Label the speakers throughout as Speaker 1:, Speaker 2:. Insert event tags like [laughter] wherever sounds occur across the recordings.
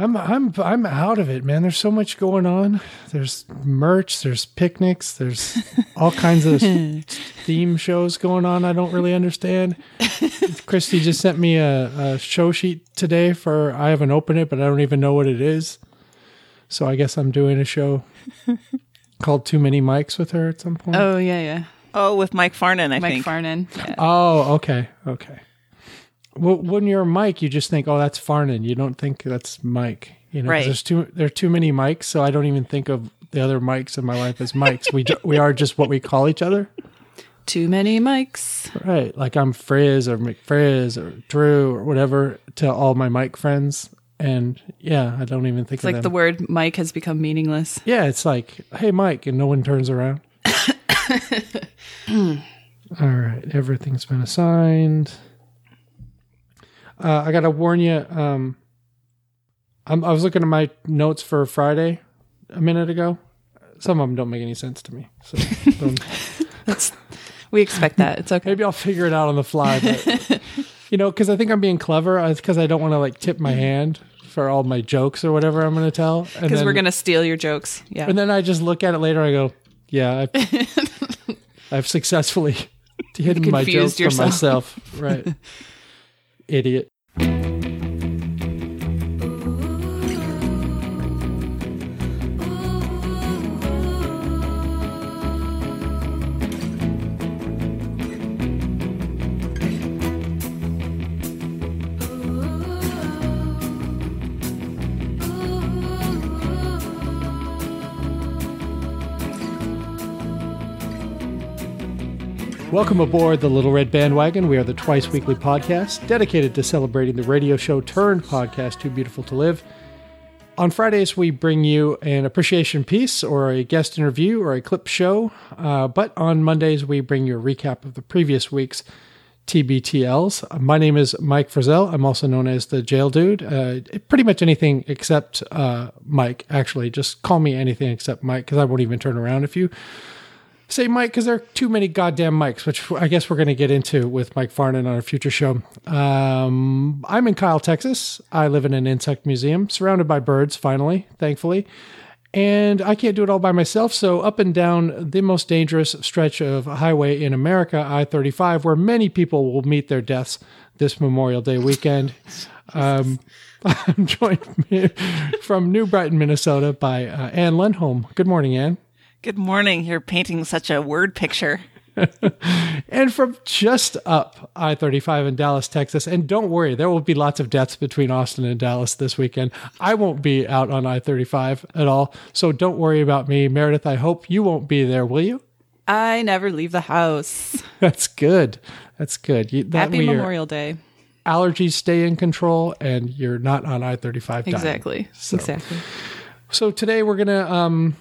Speaker 1: I'm I'm I'm out of it, man. There's so much going on. There's merch, there's picnics, there's [laughs] all kinds of theme shows going on. I don't really understand. Christy just sent me a, a show sheet today for I haven't opened it, but I don't even know what it is. So I guess I'm doing a show [laughs] called Too Many Mics with her at some point.
Speaker 2: Oh yeah, yeah.
Speaker 3: Oh, with Mike Farnan, I
Speaker 2: Mike
Speaker 3: think.
Speaker 2: Mike Farnan. Yeah.
Speaker 1: Oh, okay, okay. Well, when you're Mike, you just think, "Oh, that's Farnan." You don't think that's Mike. You know,
Speaker 3: Right.
Speaker 1: there's too there are too many mics, so I don't even think of the other mics in my life as mics. we we are just what we call each other,
Speaker 2: Too many mics.
Speaker 1: right? Like I'm Frizz or McFrizz or Drew or whatever to all my Mike friends, and yeah, I don't even think
Speaker 2: It's like
Speaker 1: them.
Speaker 2: the word Mike has become meaningless.
Speaker 1: yeah, it's like, "Hey, Mike," and no one turns around. [laughs] all right, everything's been assigned. Uh, I gotta warn you. Um, I'm, I was looking at my notes for Friday a minute ago. Some of them don't make any sense to me. So [laughs] don't-
Speaker 2: We expect that. It's okay.
Speaker 1: maybe I'll figure it out on the fly. But you know, because I think I'm being clever. Because I don't want to like tip my hand for all my jokes or whatever I'm going to tell.
Speaker 2: Because we're gonna steal your jokes. Yeah.
Speaker 1: And then I just look at it later. I go, "Yeah, I've, [laughs] I've successfully [laughs] hidden my jokes
Speaker 2: Confused
Speaker 1: from myself." Right, idiot. Welcome aboard the Little Red Bandwagon. We are the twice weekly podcast dedicated to celebrating the radio show turned podcast Too Beautiful to Live. On Fridays, we bring you an appreciation piece or a guest interview or a clip show. Uh, but on Mondays, we bring you a recap of the previous week's TBTLs. My name is Mike Frizzell. I'm also known as the Jail Dude. Uh, pretty much anything except uh, Mike, actually. Just call me anything except Mike because I won't even turn around if you say Mike because there are too many goddamn mics, which I guess we're going to get into with Mike Farnan on a future show. Um, I'm in Kyle, Texas. I live in an insect museum surrounded by birds, finally, thankfully. And I can't do it all by myself. So, up and down the most dangerous stretch of highway in America, I 35, where many people will meet their deaths this Memorial Day weekend. [laughs] Um, [laughs] I'm joined [laughs] from New Brighton, Minnesota by uh, Ann Lundholm. Good morning, Ann.
Speaker 3: Good morning. You're painting such a word picture. [laughs]
Speaker 1: and from just up I 35 in Dallas, Texas. And don't worry, there will be lots of deaths between Austin and Dallas this weekend. I won't be out on I 35 at all. So don't worry about me. Meredith, I hope you won't be there, will you?
Speaker 2: I never leave the house. [laughs]
Speaker 1: That's good. That's good. You, that
Speaker 2: Happy
Speaker 1: way your
Speaker 2: Memorial Day.
Speaker 1: allergies stay in control and you're not on I 35
Speaker 2: Exactly. Exactly.
Speaker 1: So today we're gonna um,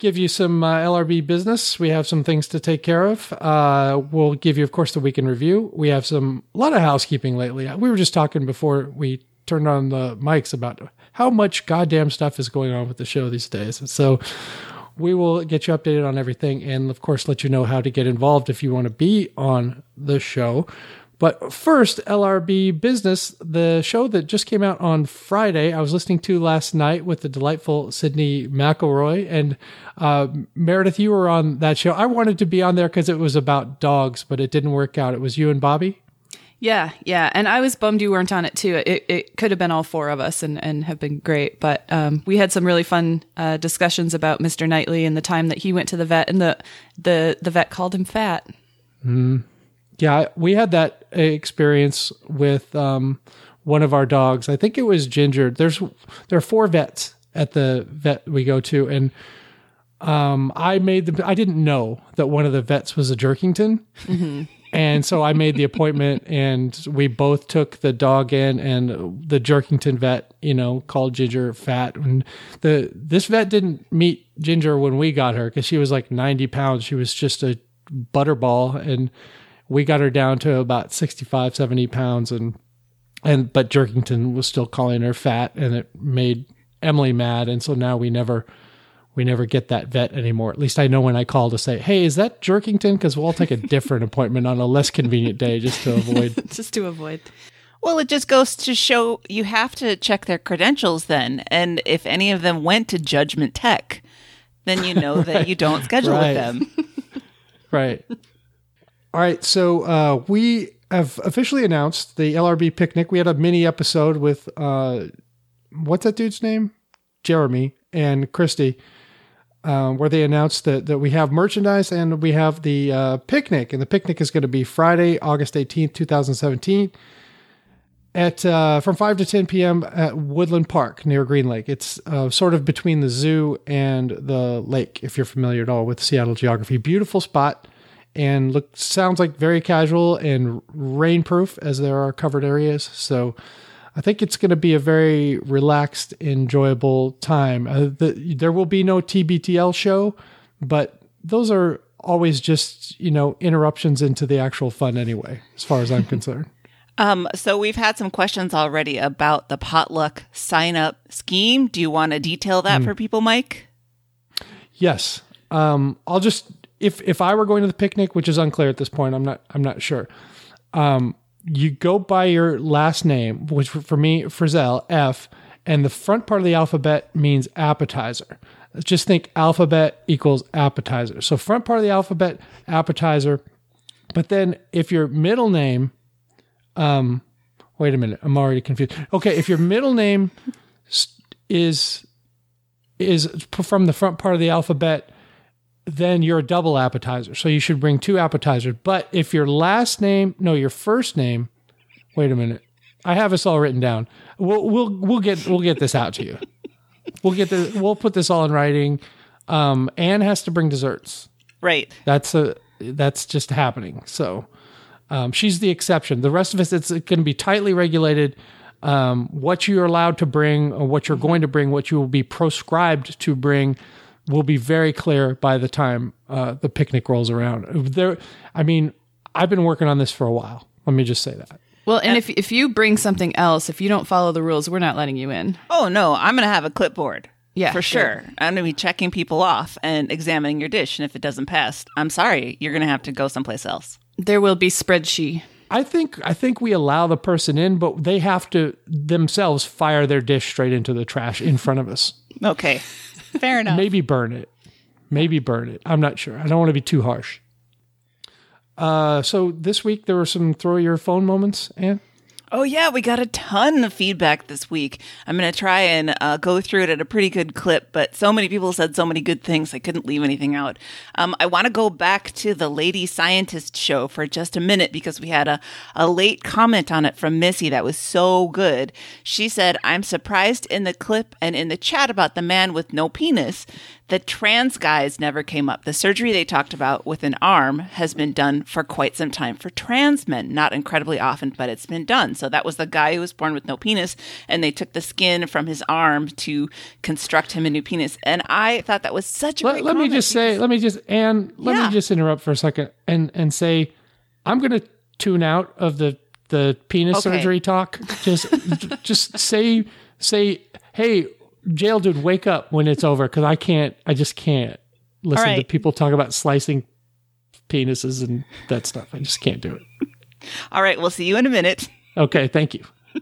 Speaker 1: give you some uh, LRB business. We have some things to take care of. Uh, we'll give you, of course, the week in review. We have some a lot of housekeeping lately. We were just talking before we turned on the mics about how much goddamn stuff is going on with the show these days. So we will get you updated on everything, and of course, let you know how to get involved if you want to be on the show. But first, LRB Business, the show that just came out on Friday, I was listening to last night with the delightful Sydney McElroy. And uh, Meredith, you were on that show. I wanted to be on there because it was about dogs, but it didn't work out. It was you and Bobby.
Speaker 2: Yeah, yeah. And I was bummed you weren't on it too. It, it could have been all four of us and, and have been great. But um, we had some really fun uh, discussions about Mr. Knightley and the time that he went to the vet and the, the, the vet called him fat.
Speaker 1: Yeah, we had that experience with um, one of our dogs. I think it was Ginger. There's there are four vets at the vet we go to, and um, I made the. I didn't know that one of the vets was a Jerkington, and so I made the [laughs] appointment, and we both took the dog in, and the Jerkington vet, you know, called Ginger fat, and the this vet didn't meet Ginger when we got her because she was like ninety pounds. She was just a butterball, and we got her down to about 65 70 pounds and and but jerkington was still calling her fat and it made emily mad and so now we never we never get that vet anymore at least i know when i call to say hey is that jerkington because we'll all take a [laughs] different appointment on a less convenient day just to avoid [laughs]
Speaker 2: Just to avoid.
Speaker 3: Well, it just goes to show you have to check their credentials then. And if any of them went to Judgment Tech, then you know that you don't [laughs] schedule
Speaker 1: Right.
Speaker 3: with them.
Speaker 1: Right. All right. So uh, we have officially announced the LRB picnic. We had a mini episode with uh, what's that dude's name? Jeremy and Christy, um, where they announced that, that we have merchandise and we have the uh, picnic. And the picnic is going to be Friday, August 18th, 2017. At uh, from five to ten p.m. at Woodland Park near Green Lake. It's uh, sort of between the zoo and the lake. If you're familiar at all with Seattle geography, beautiful spot and look sounds like very casual and rainproof as there are covered areas. So I think it's going to be a very relaxed, enjoyable time. Uh, the, there will be no TBTL show, but those are always just you know interruptions into the actual fun anyway, as far as I'm [laughs] concerned.
Speaker 3: Um, so we've had some questions already about the potluck sign up scheme. Do you want to detail that for people, Mike?
Speaker 1: Yes. Um, I'll just if if I were going to the picnic, which is unclear at this point, I'm not I'm not sure. Um, you go by your last name, which for, for me Frizzell F, and the front part of the alphabet means appetizer. Just think alphabet equals appetizer. So front part of the alphabet appetizer, but then if your middle name, um, wait a minute, I'm already confused. Okay, if your middle name is is from the front part of the alphabet, then you're a double appetizer. So you should bring two appetizers. But if your last name, no, your first name, wait a minute. I have this all written down. We'll we'll we'll get we'll get this out to you. We'll get the we'll put this all in writing. Um, Anne has to bring desserts.
Speaker 3: Right.
Speaker 1: That's a that's just happening. So um, she's the exception. The rest of us, it's going to be tightly regulated. Um, what you're allowed to bring, or what you're going to bring, what you will be proscribed to bring, will be very clear by the time uh, the picnic rolls around. There, I mean, I've been working on this for a while. Let me just say that.
Speaker 2: Well, and if if you bring something else, if you don't follow the rules, we're not letting you in.
Speaker 3: Oh, no, I'm going to have a clipboard.
Speaker 2: Yeah,
Speaker 3: For
Speaker 2: good.
Speaker 3: sure. I'm going to be checking people off and examining your dish. And if it doesn't pass, I'm sorry. You're going to have to go someplace else.
Speaker 2: There will be spreadsheet.
Speaker 1: I think I think we allow the person in, but they have to themselves fire their dish straight into the trash in front of us.
Speaker 3: Okay. Fair enough.
Speaker 1: Maybe burn it. Maybe burn it. I'm not sure. I don't want to be too harsh. Uh, so this week there were some throw your phone moments, Anne.
Speaker 3: Oh, yeah, we got a ton of feedback this week. I'm going to try and uh, go through it at a pretty good clip, but so many people said so many good things, I couldn't leave anything out. Um, I want to go back to the Lady Scientist show for just a minute because we had a, a late comment on it from Missy that was so good. She said, I'm surprised in the clip and in the chat about the man with no penis that trans guys never came up. The surgery they talked about with an arm has been done for quite some time for trans men, not incredibly often, but it's been done. So that was the guy who was born with no penis, and they took the skin from his arm to construct him a new penis. And I thought that was such a
Speaker 1: Let,
Speaker 3: great
Speaker 1: let me just say, let me just and let
Speaker 3: Yeah.
Speaker 1: me just interrupt for a second and and say, I'm going to tune out of the the penis
Speaker 3: Okay.
Speaker 1: surgery talk. Just [laughs] just say say, hey, jail dude, wake up when it's over because I can't. I just can't listen to people talk about slicing penises and that stuff. I just can't do it.
Speaker 3: All right, we'll see you in a minute.
Speaker 1: Okay, thank you. [laughs]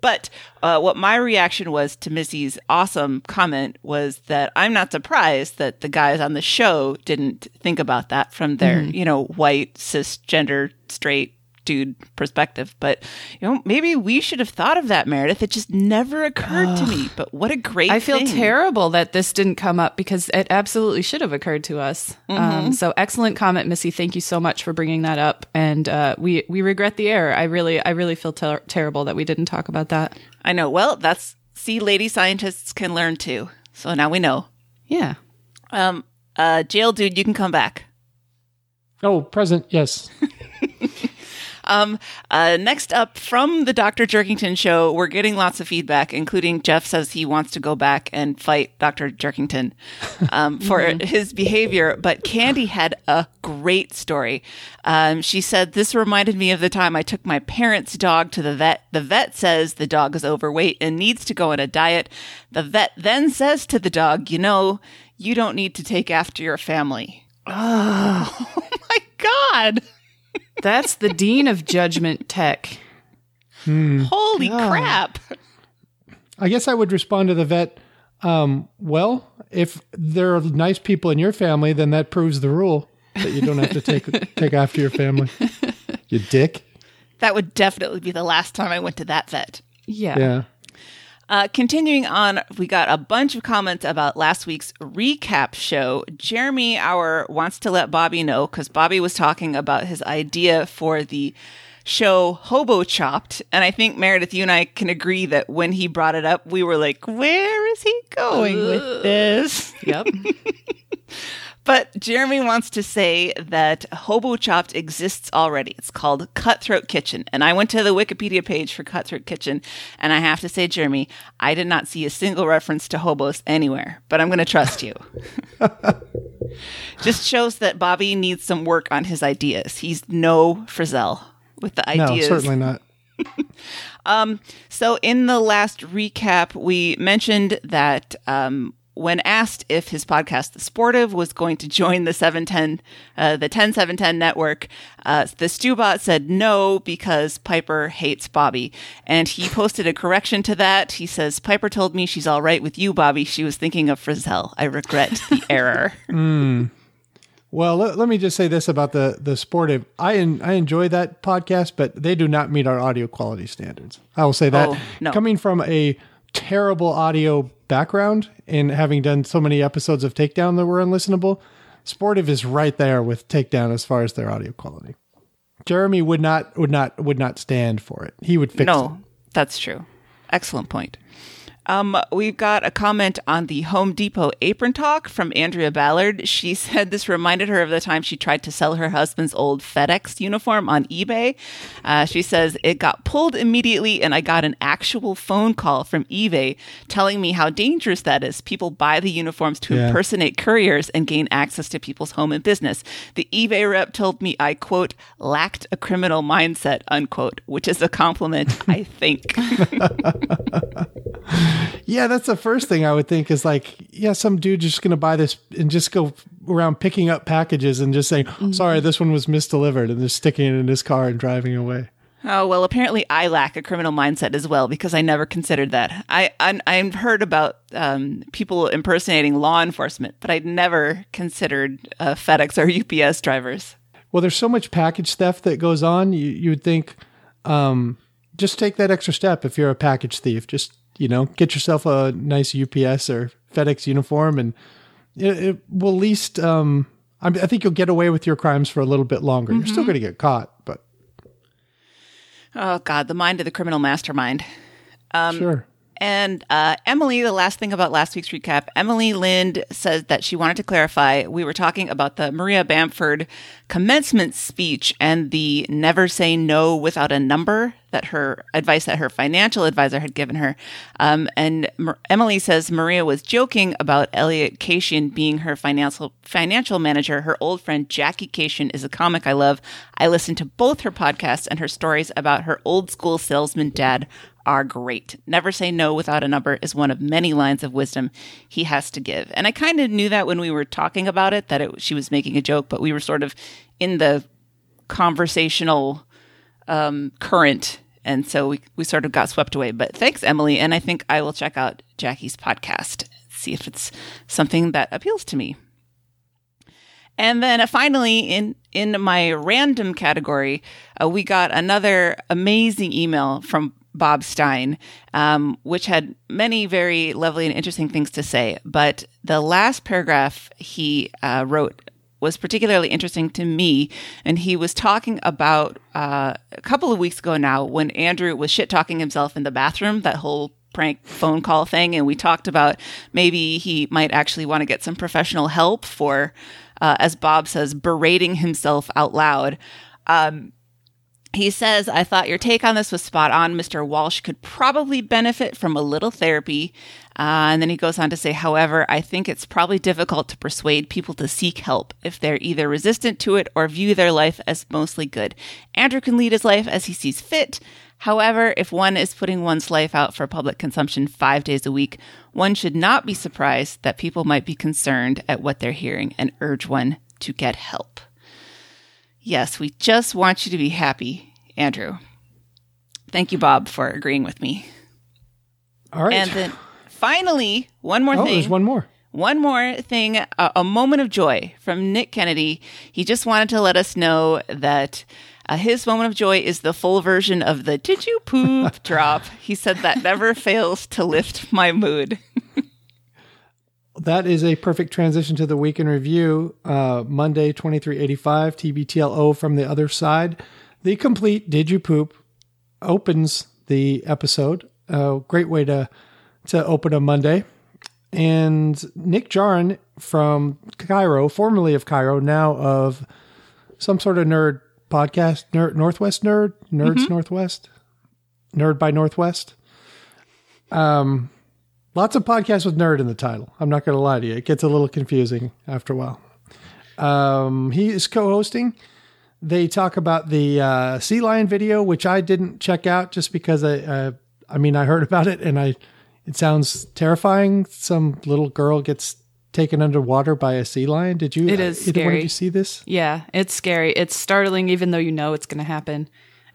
Speaker 3: But uh, what my reaction was to Missy's awesome comment was that I'm not surprised that the guys on the show didn't think about that from their, you know, white, cisgender, straight dude perspective. But, you know, maybe we should have thought of that, Meredith. It just never occurred to me. But what a great
Speaker 2: I feel
Speaker 3: thing.
Speaker 2: terrible that this didn't come up because it absolutely should have occurred to us. Um, so excellent comment, Missy. Thank you so much for bringing that up. And uh, we we regret the error. I really I really feel ter- terrible that we didn't talk about that.
Speaker 3: I know. Well, that's, see, lady scientists can learn too. So now we know.
Speaker 2: Yeah.
Speaker 3: Um, uh, jail dude, you can come back.
Speaker 1: Oh, present. Yes. [laughs]
Speaker 3: Um, uh, next up from the Dr. Jerkington show, we're getting lots of feedback, including Jeff says he wants to go back and fight Dr. Jerkington um, for his behavior. But Candy had a great story. Um, she said, This reminded me of the time I took my parents' dog to the vet. The vet says the dog is overweight and needs to go on a diet. The vet then says to the dog, You know, you don't need to take after your family. [laughs] Oh, my God.
Speaker 2: That's the dean of judgment tech.
Speaker 3: Holy crap.
Speaker 1: I guess I would respond to the vet. Um, well, if there are nice people in your family, then that proves the rule that you don't have to take [laughs] take after your family. You dick.
Speaker 3: That would definitely be the last time I went to that vet.
Speaker 2: Yeah.
Speaker 1: Yeah.
Speaker 3: Uh, continuing on, we got a bunch of comments about last week's recap show. Jeremy Hour wants to let Bobby know because Bobby was talking about his idea for the show Hobo Chopped. And I think, Meredith, you and I can agree that when he brought it up, we were like, where is he going with this?
Speaker 2: Yep. [laughs]
Speaker 3: But Jeremy wants to say that Hobo Chopped exists already. It's called Cutthroat Kitchen. And I went to the Wikipedia page for Cutthroat Kitchen. And I have to say, Jeremy, I did not see a single reference to hobos anywhere, but I'm going to trust you. [laughs] Just shows that Bobby needs some work on his ideas. He's no Frizzell with the ideas.
Speaker 1: No, certainly not. [laughs]
Speaker 3: So, in the last recap, we mentioned that um, when asked if his podcast, The Sportive, was going to join the 710, uh, the 10710 network, uh, the Stewbot said no because Piper hates Bobby. And he posted a correction to that. He says, Piper told me she's all right with you, Bobby. She was thinking of Frizzell. I regret the [laughs] error.
Speaker 1: Well, let, let me just say this about the the sportive. I en, I enjoy that podcast, but they do not meet our audio quality standards. I will say that
Speaker 3: Oh, no.
Speaker 1: coming from a terrible audio background and having done so many episodes of Takedown that were unlistenable, sportive is right there with Takedown as far as their audio quality. Jeremy would not would not would not stand for it. He would fix it.
Speaker 3: No, that's true. Excellent point. Um, we've got a comment on the Home Depot apron talk from Andrea Ballard. She [laughs] said this reminded her of the time she tried to sell her husband's old FedEx uniform on eBay. Uh, she says it got pulled immediately, and I got an actual phone call from eBay telling me how dangerous that is. People buy the uniforms to
Speaker 1: Yeah.
Speaker 3: impersonate couriers and gain access to people's home and business. The eBay rep told me I quote lacked a criminal mindset unquote, which is a compliment, I think. [laughs] [laughs]
Speaker 1: Yeah, that's the first thing I would think is like, yeah, some dude just going to buy this and just go around picking up packages and just saying, sorry, this one was misdelivered and just sticking it in his car and driving away.
Speaker 3: Oh well, apparently I lack a criminal mindset as well because I never considered that. I I, I've heard about um, people impersonating law enforcement, but I'd never considered uh, FedEx or UPS drivers.
Speaker 1: Well, there's so much package theft that goes on. You, you would think, um, just take that extra step if you're a package thief. Just, you know, get yourself a nice UPS or FedEx uniform and it, it will at least, um, I, I think you'll get away with your crimes for a little bit longer. You're still going to get caught, but
Speaker 3: Oh God, the mind of the criminal mastermind.
Speaker 1: sure.
Speaker 3: And uh, Emily, the last thing about last week's recap, Emily Lind says that she wanted to clarify. We were talking about the Maria Bamford commencement speech and the never say no without a number that her advice that her financial advisor had given her. Um, and Emily says Maria was joking about Elliot Kashian being her financial financial manager. Her old friend Jackie Kashian is a comic I love. I listen to both her podcasts and her stories about her old school salesman dad are great. Never say no without a number is one of many lines of wisdom he has to give. And I kind of knew that when we were talking about it, that it, she was making a joke, but we were sort of in the conversational um, current. And so we, we sort of got swept away. But thanks, Emily. And I think I will check out Jackie's podcast, see if it's something that appeals to me. And then uh, finally, in in my random category, uh, we got another amazing email from Bob Stein, um, which had many very lovely and interesting things to say. But the last paragraph he uh, wrote was particularly interesting to me, and he was talking about uh, a couple of weeks ago now when Andrew was shit talking himself in the bathroom. That whole prank phone call thing, and we talked about maybe he might actually want to get some professional help for, uh, as Bob says, berating himself out loud. Um, he says, I thought your take on this was spot on. Mr. Walsh could probably benefit from a little therapy. Uh, and then he goes on to say, however, I think it's probably difficult to persuade people to seek help if they're either resistant to it or view their life as mostly good. Andrew can lead his life as he sees fit. However, if one is putting one's life out for public consumption five days a week, one should not be surprised that people might be concerned at what they're hearing and urge one to get help. Yes, we just want you to be happy, Andrew. Thank you, Bob, for agreeing with me.
Speaker 1: All right.
Speaker 3: And then finally, one more thing.
Speaker 1: oh,
Speaker 3: thing.
Speaker 1: there's one more.
Speaker 3: One more thing, a, a moment of joy from Nick Kennedy. He just wanted to let us know that uh, his moment of joy is the full version of the "Did you poop?" [laughs] drop. He said that never fails to lift my mood. [laughs]
Speaker 1: That is a perfect transition to the week in review. Uh, Monday, 2385, TBTLO from the other side. The complete Did You Poop opens the episode. A great way to, to open a Monday. And Nick Jarin from KIRO, formerly of KIRO, now of some sort of nerd podcast, nerd, Northwest Nerd, Nerds Northwest, Nerd by Northwest. Um, lots of podcasts with nerd in the title. I'm not going to lie to you; it gets a little confusing after a while. Um, he is co-hosting. They talk about the uh, sea lion video, which I didn't check out just because I, uh, I mean, I heard [laughs] about it and I, it sounds terrifying. Some little girl gets taken underwater by a sea lion. Did you?
Speaker 2: It is
Speaker 1: Either one of you see this?
Speaker 2: Yeah, it's scary. It's startling, even though you know it's going to happen.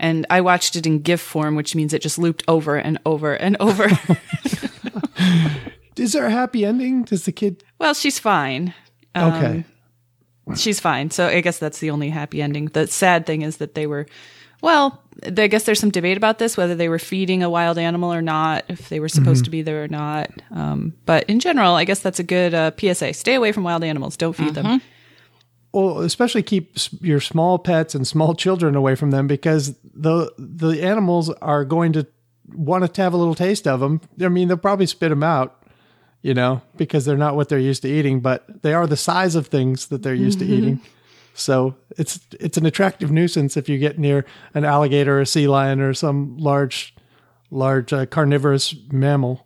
Speaker 2: And I watched it in GIF form, which means it just looped over and over and over. [laughs]
Speaker 1: Is there a happy ending? Does the kid?
Speaker 2: well, she's fine. Um,
Speaker 1: Okay.
Speaker 2: She's fine. So I guess that's the only happy ending. The sad thing is that they were, well, I guess there's some debate about this, whether they were feeding a wild animal or not, if they were supposed to be there or not. Um, but in general, I guess that's a good uh, PSA. Stay away from wild animals. Don't feed them.
Speaker 1: Well, especially keep your small pets and small [laughs] children away from them because the the animals are going to want to have a little taste of them. I mean, they'll probably spit them out, you know, because they're not what they're used to eating, but they are the size of things that they're used to [laughs] eating. So it's it's an attractive nuisance if you get near an alligator, or a sea lion, or some large large uh, carnivorous mammal.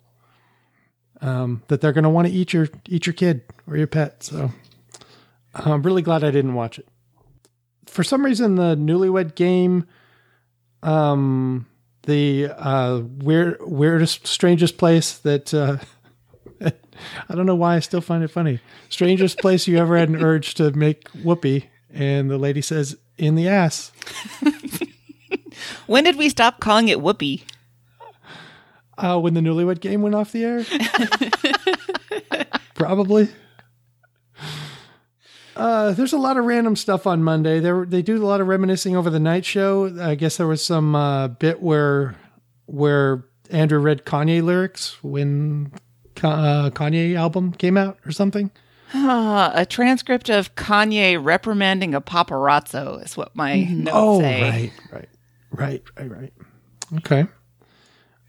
Speaker 1: Um, that they're going to want to eat your eat your kid or your pet. So I'm really glad I didn't watch it. For some reason, the Newlywed Game, um, the uh, weird, weirdest, strangest place that uh, [laughs] I don't know why I still find it funny. Strangest place you ever had an urge to make whoopee, and the lady says in the ass. [laughs]
Speaker 3: When did we stop calling it whoopee?
Speaker 1: Uh, when the Newlywed Game went off the air, [laughs] probably. Uh, there's a lot of random stuff on Monday. There, they do a lot of reminiscing over the night show. I guess there was some uh, bit where where Andrew read Kanye lyrics when Ka- uh, Kanye album came out or something.
Speaker 3: Uh, [laughs] a transcript of Kanye reprimanding a paparazzo is what my notes
Speaker 1: Oh,
Speaker 3: say.
Speaker 1: right, right, right, right, right. Okay.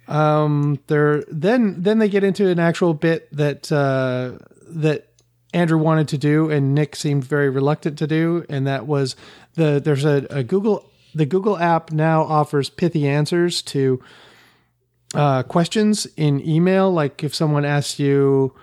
Speaker 1: Um, there then then they get into an actual bit that uh, that Andrew wanted to do and Nick seemed very reluctant to do, and that was the there's a, a Google the Google app now offers pithy answers to uh, questions in email. Like if someone asks you,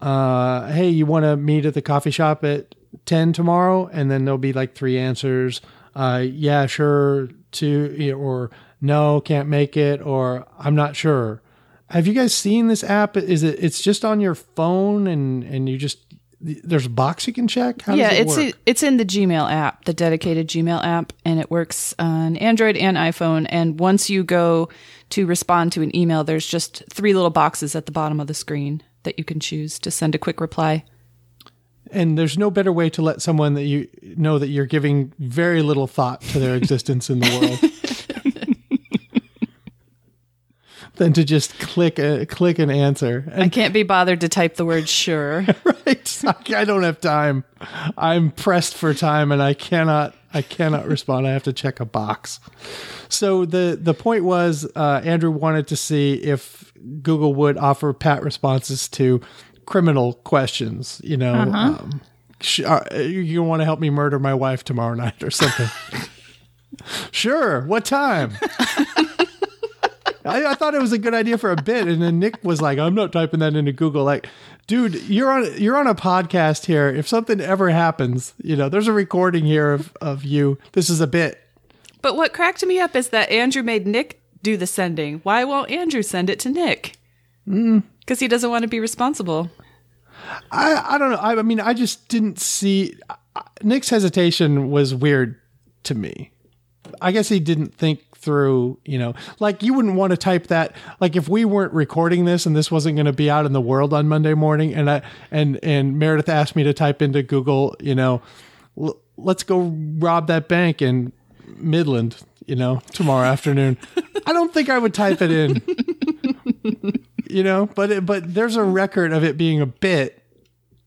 Speaker 1: uh, "Hey, you want to meet at the coffee shop at ten tomorrow?" and then there'll be like three answers. Uh, yeah, sure. To or no, can't make it, or I'm not sure. Have you guys seen this app? Is it? It's just on your phone, and and you just there's a box you can check. How
Speaker 2: yeah,
Speaker 1: does it
Speaker 2: it's
Speaker 1: work?
Speaker 2: it's in the Gmail app, the dedicated Gmail app, and it works on Android and iPhone. And once you go to respond to an email, there's just three little boxes at the bottom of the screen that you can choose to send a quick reply.
Speaker 1: and there's no better way to let someone that you know that you're giving very little thought to their existence in the world [laughs] than to just click a click an answer.
Speaker 2: I can't be bothered to type the word sure. [laughs]
Speaker 1: right, I don't have time. I'm pressed for time, and I cannot. I cannot respond. I have to check a box. So the the point was, uh, Andrew wanted to see if Google would offer pat responses to criminal questions. You know, um, sh- uh, you want to help me murder my wife tomorrow night or something. [laughs] sure. What time? [laughs] I, I thought it was a good idea for a bit, and then Nick was like, "I'm not typing that into Google." Like, dude, you're on you're on a podcast here. If something ever happens, you know, there's a recording here of of you. This is a bit.
Speaker 2: but what cracked me up is that Andrew made Nick do the sending. Why won't Andrew send it to Nick? Mm-hmm. Because he doesn't want to be responsible.
Speaker 1: I I don't know. I, I mean, I just didn't see Nick's hesitation was weird to me. I guess he didn't think through, you know, like you wouldn't want to type that. Like if we weren't recording this and this wasn't going to be out in the world on Monday morning, and I and and Meredith asked me to type into Google, you know, l- let's go rob that bank in Midland, you know, tomorrow afternoon. [laughs] I don't think I would type it in. [laughs] you know, but it, but there's a record of it being a bit.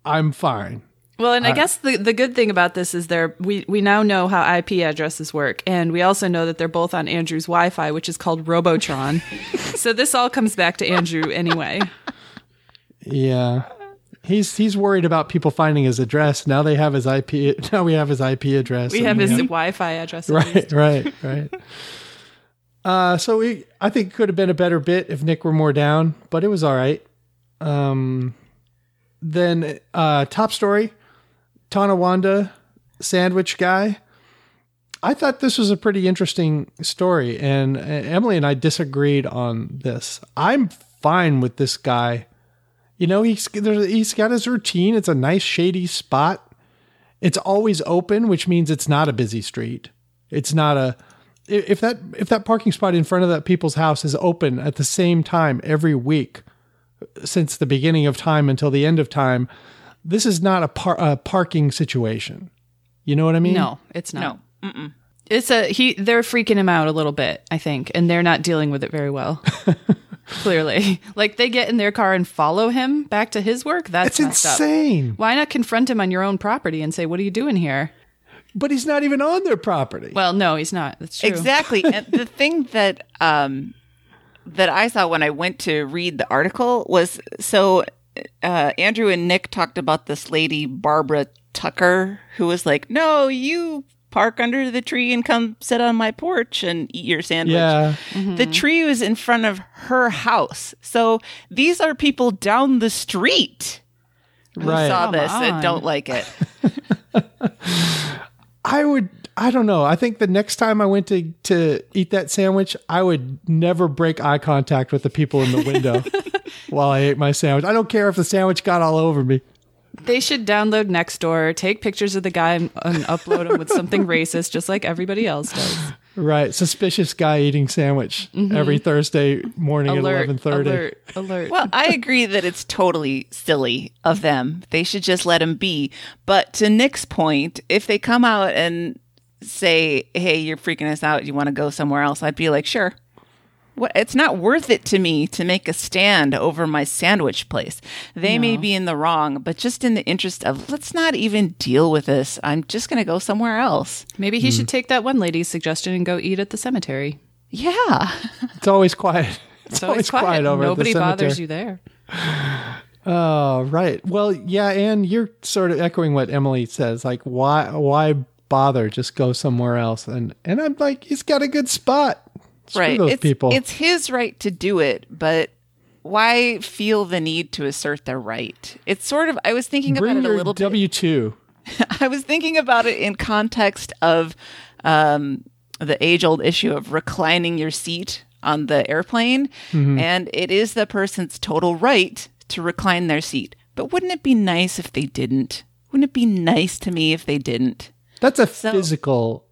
Speaker 1: I'm fine.
Speaker 2: Well, and I guess the, the good thing about this is there we, we now know how IP addresses work, and we also know that they're both on Andrew's Wi-Fi, which is called Robotron. [laughs] so this all comes back to Andrew anyway.
Speaker 1: Yeah. He's he's worried about people finding his address. Now they have his IP. [laughs] Now we have his IP address.
Speaker 2: We have his Wi-Fi address.
Speaker 1: right, [laughs] right, right. Uh, so we, I think, it could have been a better bit if Nick were more down, but it was all right. Um, then uh, top story, Tonawanda sandwich guy. I thought this was a pretty interesting story, and uh, Emily and I disagreed on this. I'm fine with this guy. You know, he's he's got his routine. It's a nice shady spot. It's always open, which means it's not a busy street. It's not a if that if that parking spot in front of that people's house is open at the same time every week since the beginning of time until the end of time, this is not a, par- a parking situation. You know what I mean?
Speaker 2: No, it's not.
Speaker 3: No.
Speaker 2: It's a he. They're freaking him out a little bit, I think, and they're not dealing with it very well. [laughs] Clearly, [laughs] like they get in their car and follow him back to his work. That's
Speaker 1: It's
Speaker 2: messed up.
Speaker 1: insane.
Speaker 2: Why not confront him on your own property and say, "What are you doing here?"
Speaker 1: But he's not even on their property.
Speaker 2: Well, no, he's not. That's true.
Speaker 3: Exactly. [laughs] and the thing that um that I saw when I went to read the article was so uh Andrew and Nick talked about this lady Barbara Tucker who was like, "No, you park under the tree and come sit on my porch and eat your sandwich."
Speaker 1: yeah.
Speaker 3: The tree was in front of her house. So these are people down the street who
Speaker 1: Right.
Speaker 3: saw
Speaker 2: Come
Speaker 3: this
Speaker 2: on.
Speaker 3: and don't like it. [laughs]
Speaker 1: I would I don't know. I think the next time I went to to eat that sandwich, I would never break eye contact with the people in the window [laughs] while I ate my sandwich. I don't care if the sandwich got all over me.
Speaker 2: They should download Nextdoor, take pictures of the guy, and, and upload them with something [laughs] racist, just like everybody else does.
Speaker 1: Right. Suspicious guy eating sandwich every Thursday morning
Speaker 2: Mm-hmm. Alert!
Speaker 1: at eleven thirty.
Speaker 2: Alert! Alert!
Speaker 3: Well, I agree that it's totally silly of them. They should just let him be. But to Nick's point, if they come out and say, "Hey, you're freaking us out. You want to go somewhere else?" I'd be like, "Sure." What? It's not worth it to me to make a stand over my sandwich place. They may be in the wrong, but just in the interest of let's not even deal with this. I'm just going to go somewhere else.
Speaker 2: Maybe he should mm. take that one lady's suggestion and go eat at the cemetery.
Speaker 3: Yeah. [laughs]
Speaker 1: It's always quiet. It's,
Speaker 2: So it's quiet.
Speaker 1: over
Speaker 2: Nobody
Speaker 1: at the
Speaker 2: bothers you there. [sighs]
Speaker 1: Oh, right. Well, yeah, and you're sort of echoing what Emily says. Like, why why bother? Just go somewhere else. And and I'm like, he's got a good spot. Screw
Speaker 3: right.
Speaker 1: those
Speaker 3: it's,
Speaker 1: people.
Speaker 3: It's his right to do it, but why feel the need to assert their right? It's sort of I was thinking
Speaker 1: Bring
Speaker 3: about it a little bit.
Speaker 1: W two. [laughs]
Speaker 3: I was thinking about it in context of um, the age old issue of reclining your seat on the airplane,
Speaker 1: Mm-hmm.
Speaker 3: and it is the person's total right to recline their seat. But wouldn't it be nice if they didn't? Wouldn't it be nice to me if they didn't?
Speaker 1: That's a physical.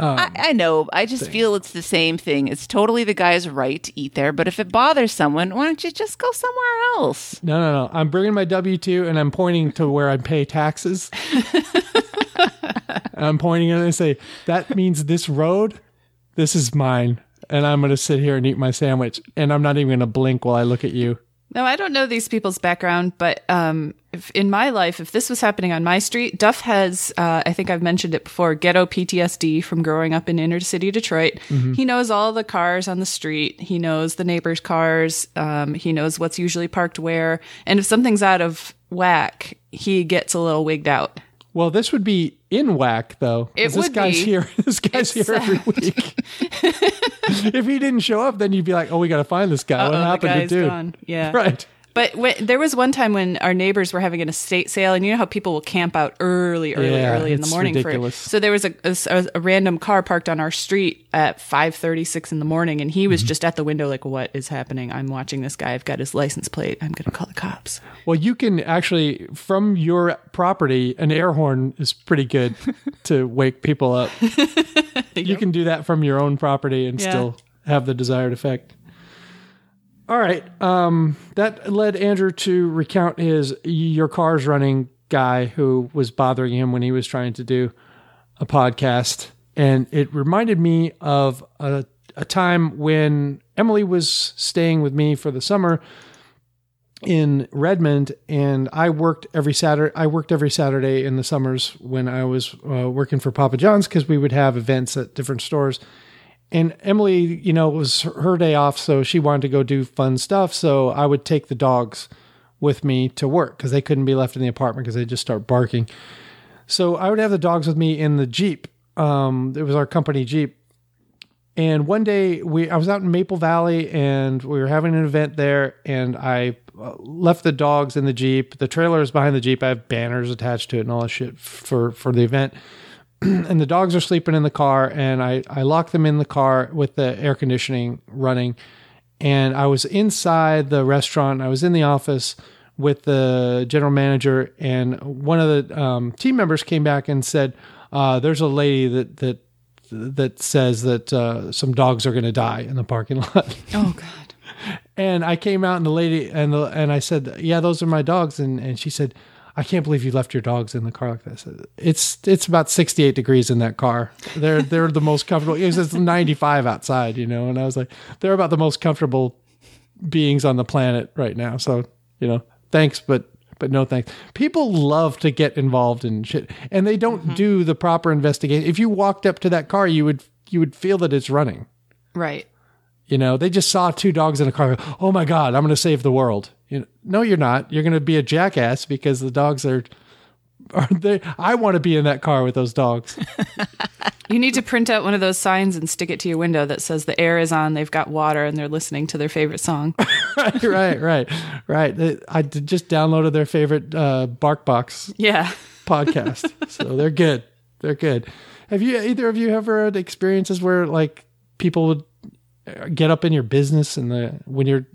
Speaker 3: Um, I, I know. I just feel it's the same thing. It's totally the guy's right to eat there. But if it bothers someone, why don't you just go somewhere else?
Speaker 1: No, no, no. I'm bringing my W two and I'm pointing to where I pay taxes. and [laughs] I'm pointing and I say that means this road, this is mine, and I'm going to sit here and eat my sandwich, and I'm not even going to blink while I look at you.
Speaker 2: No, I don't know these people's background, but um, if, in my life, if this was happening on my street, Duff has, uh, I think I've mentioned it before, ghetto PTSD from growing up in inner city Detroit. He knows all the cars on the street. He knows the neighbors' cars. Um, he knows what's usually parked where. And if something's out of whack, he gets a little wigged out.
Speaker 1: Well, this would be in whack though.
Speaker 2: It
Speaker 1: this guy's
Speaker 2: be.
Speaker 1: here. [laughs] This guy's
Speaker 2: It's
Speaker 1: here every week. [laughs] if he didn't show up, then you'd be like, "Oh, we got to find this guy. what
Speaker 2: Uh-oh, the
Speaker 1: happened to dude?"
Speaker 2: gone. Yeah.
Speaker 1: Right.
Speaker 2: But when, there was one time when our neighbors were having an estate sale, and you know how people will camp out early, early,
Speaker 1: Yeah,
Speaker 2: early in the morning
Speaker 1: ridiculous.
Speaker 2: for it. So there was a, a, a random car parked on our street at five thirty six in the morning, and he
Speaker 1: Mm-hmm.
Speaker 2: was just at the window, like, "What is happening? I'm watching this guy. I've got his license plate. I'm going to call the cops."
Speaker 1: Well, you can actually from your property, an air horn is pretty good [laughs] to wake people up. [laughs] you can do that from your own property and
Speaker 2: Yeah.
Speaker 1: still have the desired effect. All right. Um, that led Andrew to recount his your car's running guy who was bothering him when he was trying to do a podcast. And it reminded me of a, a time when Emily was staying with me for the summer in Redmond, and I worked every Saturday. I worked every Saturday in the summers when I was uh, working for Papa John's because we would have events at different stores. And Emily, you know, it was her day off, so she wanted to go do fun stuff. So I would take the dogs with me to work because they couldn't be left in the apartment because they just start barking. So I would have the dogs with me in the Jeep. Um, it was our company Jeep. And one day we I was out in Maple Valley and we were having an event there and I uh, left the dogs in the Jeep. The trailer is behind the Jeep. I have banners attached to it and all that shit for for the event. [clears throat] and the dogs are sleeping in the car and I I locked them in the car with the air conditioning running and I was inside the restaurant. I was in the office with the general manager, and one of the um, team members came back and said, uh, "There's a lady that that that says that uh, some dogs are going to die in the parking lot." [laughs]
Speaker 2: Oh God.
Speaker 1: and I came out, and the lady and the and I said, "Yeah, those are my dogs," and and she said. I can't believe you left your dogs in the car like this. It's it's about 68 degrees in that car. They're they're the most comfortable. It was it's 95 outside, you know, and I was like, they're about the most comfortable beings on the planet right now. So, you know, thanks, but but no thanks. People love to get involved in shit, and they don't mm-hmm. do the proper investigation. If you walked up to that car, you would you would feel that it's running.
Speaker 2: Right.
Speaker 1: You know, they just saw two dogs in a car. Oh my god, I'm going to save the world. You know, no, you're not. You're going to be a jackass because the dogs are. Are they? I want to be in that car with those dogs. [laughs]
Speaker 2: You need to print out one of those signs and stick it to your window that says the air is on, they've got water, and they're listening to their favorite song. [laughs]
Speaker 1: right, right, right, right. I just downloaded their favorite uh, BarkBox
Speaker 2: yeah.
Speaker 1: podcast, so they're good. They're good. Have you either of you ever had experiences where like people would uh, get up in your business and the when you're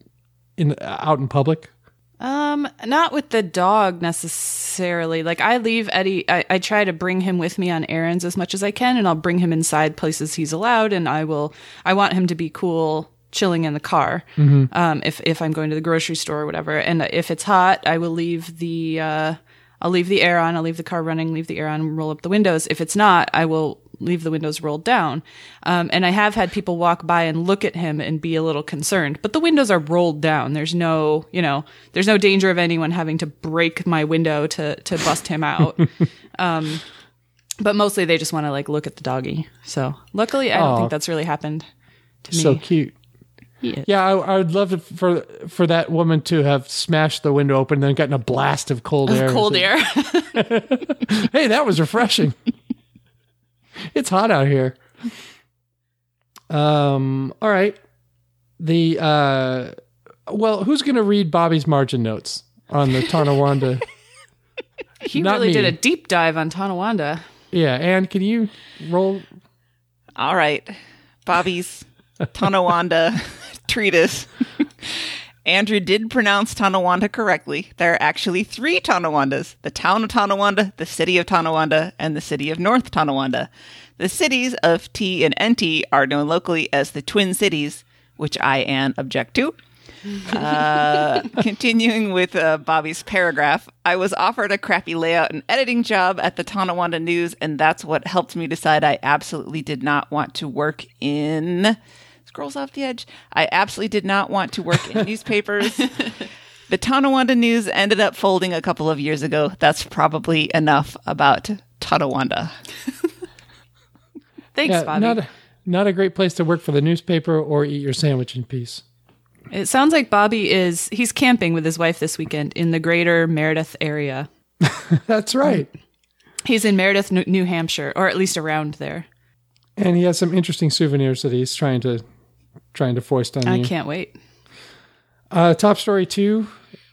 Speaker 1: in out in public?
Speaker 2: Um, not with the dog necessarily. Like I leave Eddie, I, I try to bring him with me on errands as much as I can, and I'll bring him inside places he's allowed, and I will. I want him to be cool, chilling in the car. Um, if if I'm going to the grocery store or whatever, and if it's hot, I will leave the. Uh, I'll leave the air on. I'll leave the car running. Leave the air on. Roll up the windows. If it's not, I will leave the windows rolled down. Um, and I have had people walk by and look at him and be a little concerned. But the windows are rolled down. There's no, you know, there's no danger of anyone having to break my window to to bust him out. [laughs] um, but mostly they just want to like look at the doggy. So luckily, I don't think that's really happened to me.
Speaker 1: So cute.
Speaker 2: Yeah.
Speaker 1: I, I would love for for that woman to have smashed the window open and then gotten a blast of cold air.
Speaker 2: Cold air. [laughs]
Speaker 1: Hey, that was refreshing. [laughs] [laughs] it's hot out here. Um. All right. The uh. Well, who's going to read Bobby's margin notes on the Tonawanda? [laughs]
Speaker 2: he
Speaker 1: Not
Speaker 2: really did a deep dive on Tonawanda.
Speaker 1: yeah, Anne, can you roll?
Speaker 3: All right. Bobby's Tonawanda [laughs] treatise. Andrew did pronounce Tonawanda correctly. There are actually three Tonawandas the town of Tonawanda, the city of Tonawanda, and the city of North Tonawanda. The cities of T and NT are known locally as the Twin Cities, which I, Anne, object to. [laughs] Uh, continuing with uh, Bobby's paragraph, I was offered a crappy layout and editing job at the Tonawanda News, and that's what helped me decide I absolutely did not want to work in. Scrolls off the edge. I absolutely did not want to work in newspapers. [laughs] The Tonawanda News ended up folding a couple of years ago. That's probably enough about Tonawanda. [laughs]
Speaker 2: Thanks,
Speaker 1: Yeah,
Speaker 2: Bobby.
Speaker 1: not a, not a great place to work for the newspaper or eat your sandwich in peace.
Speaker 2: It sounds like Bobby is he's camping with his wife this weekend in the greater Meredith area. [laughs]
Speaker 1: That's right.
Speaker 2: He's in Meredith, New New Hampshire, or at least around there.
Speaker 1: And he has some interesting souvenirs that he's trying to trying to foist on
Speaker 2: I
Speaker 1: you.
Speaker 2: can't wait.
Speaker 1: Uh, top story two: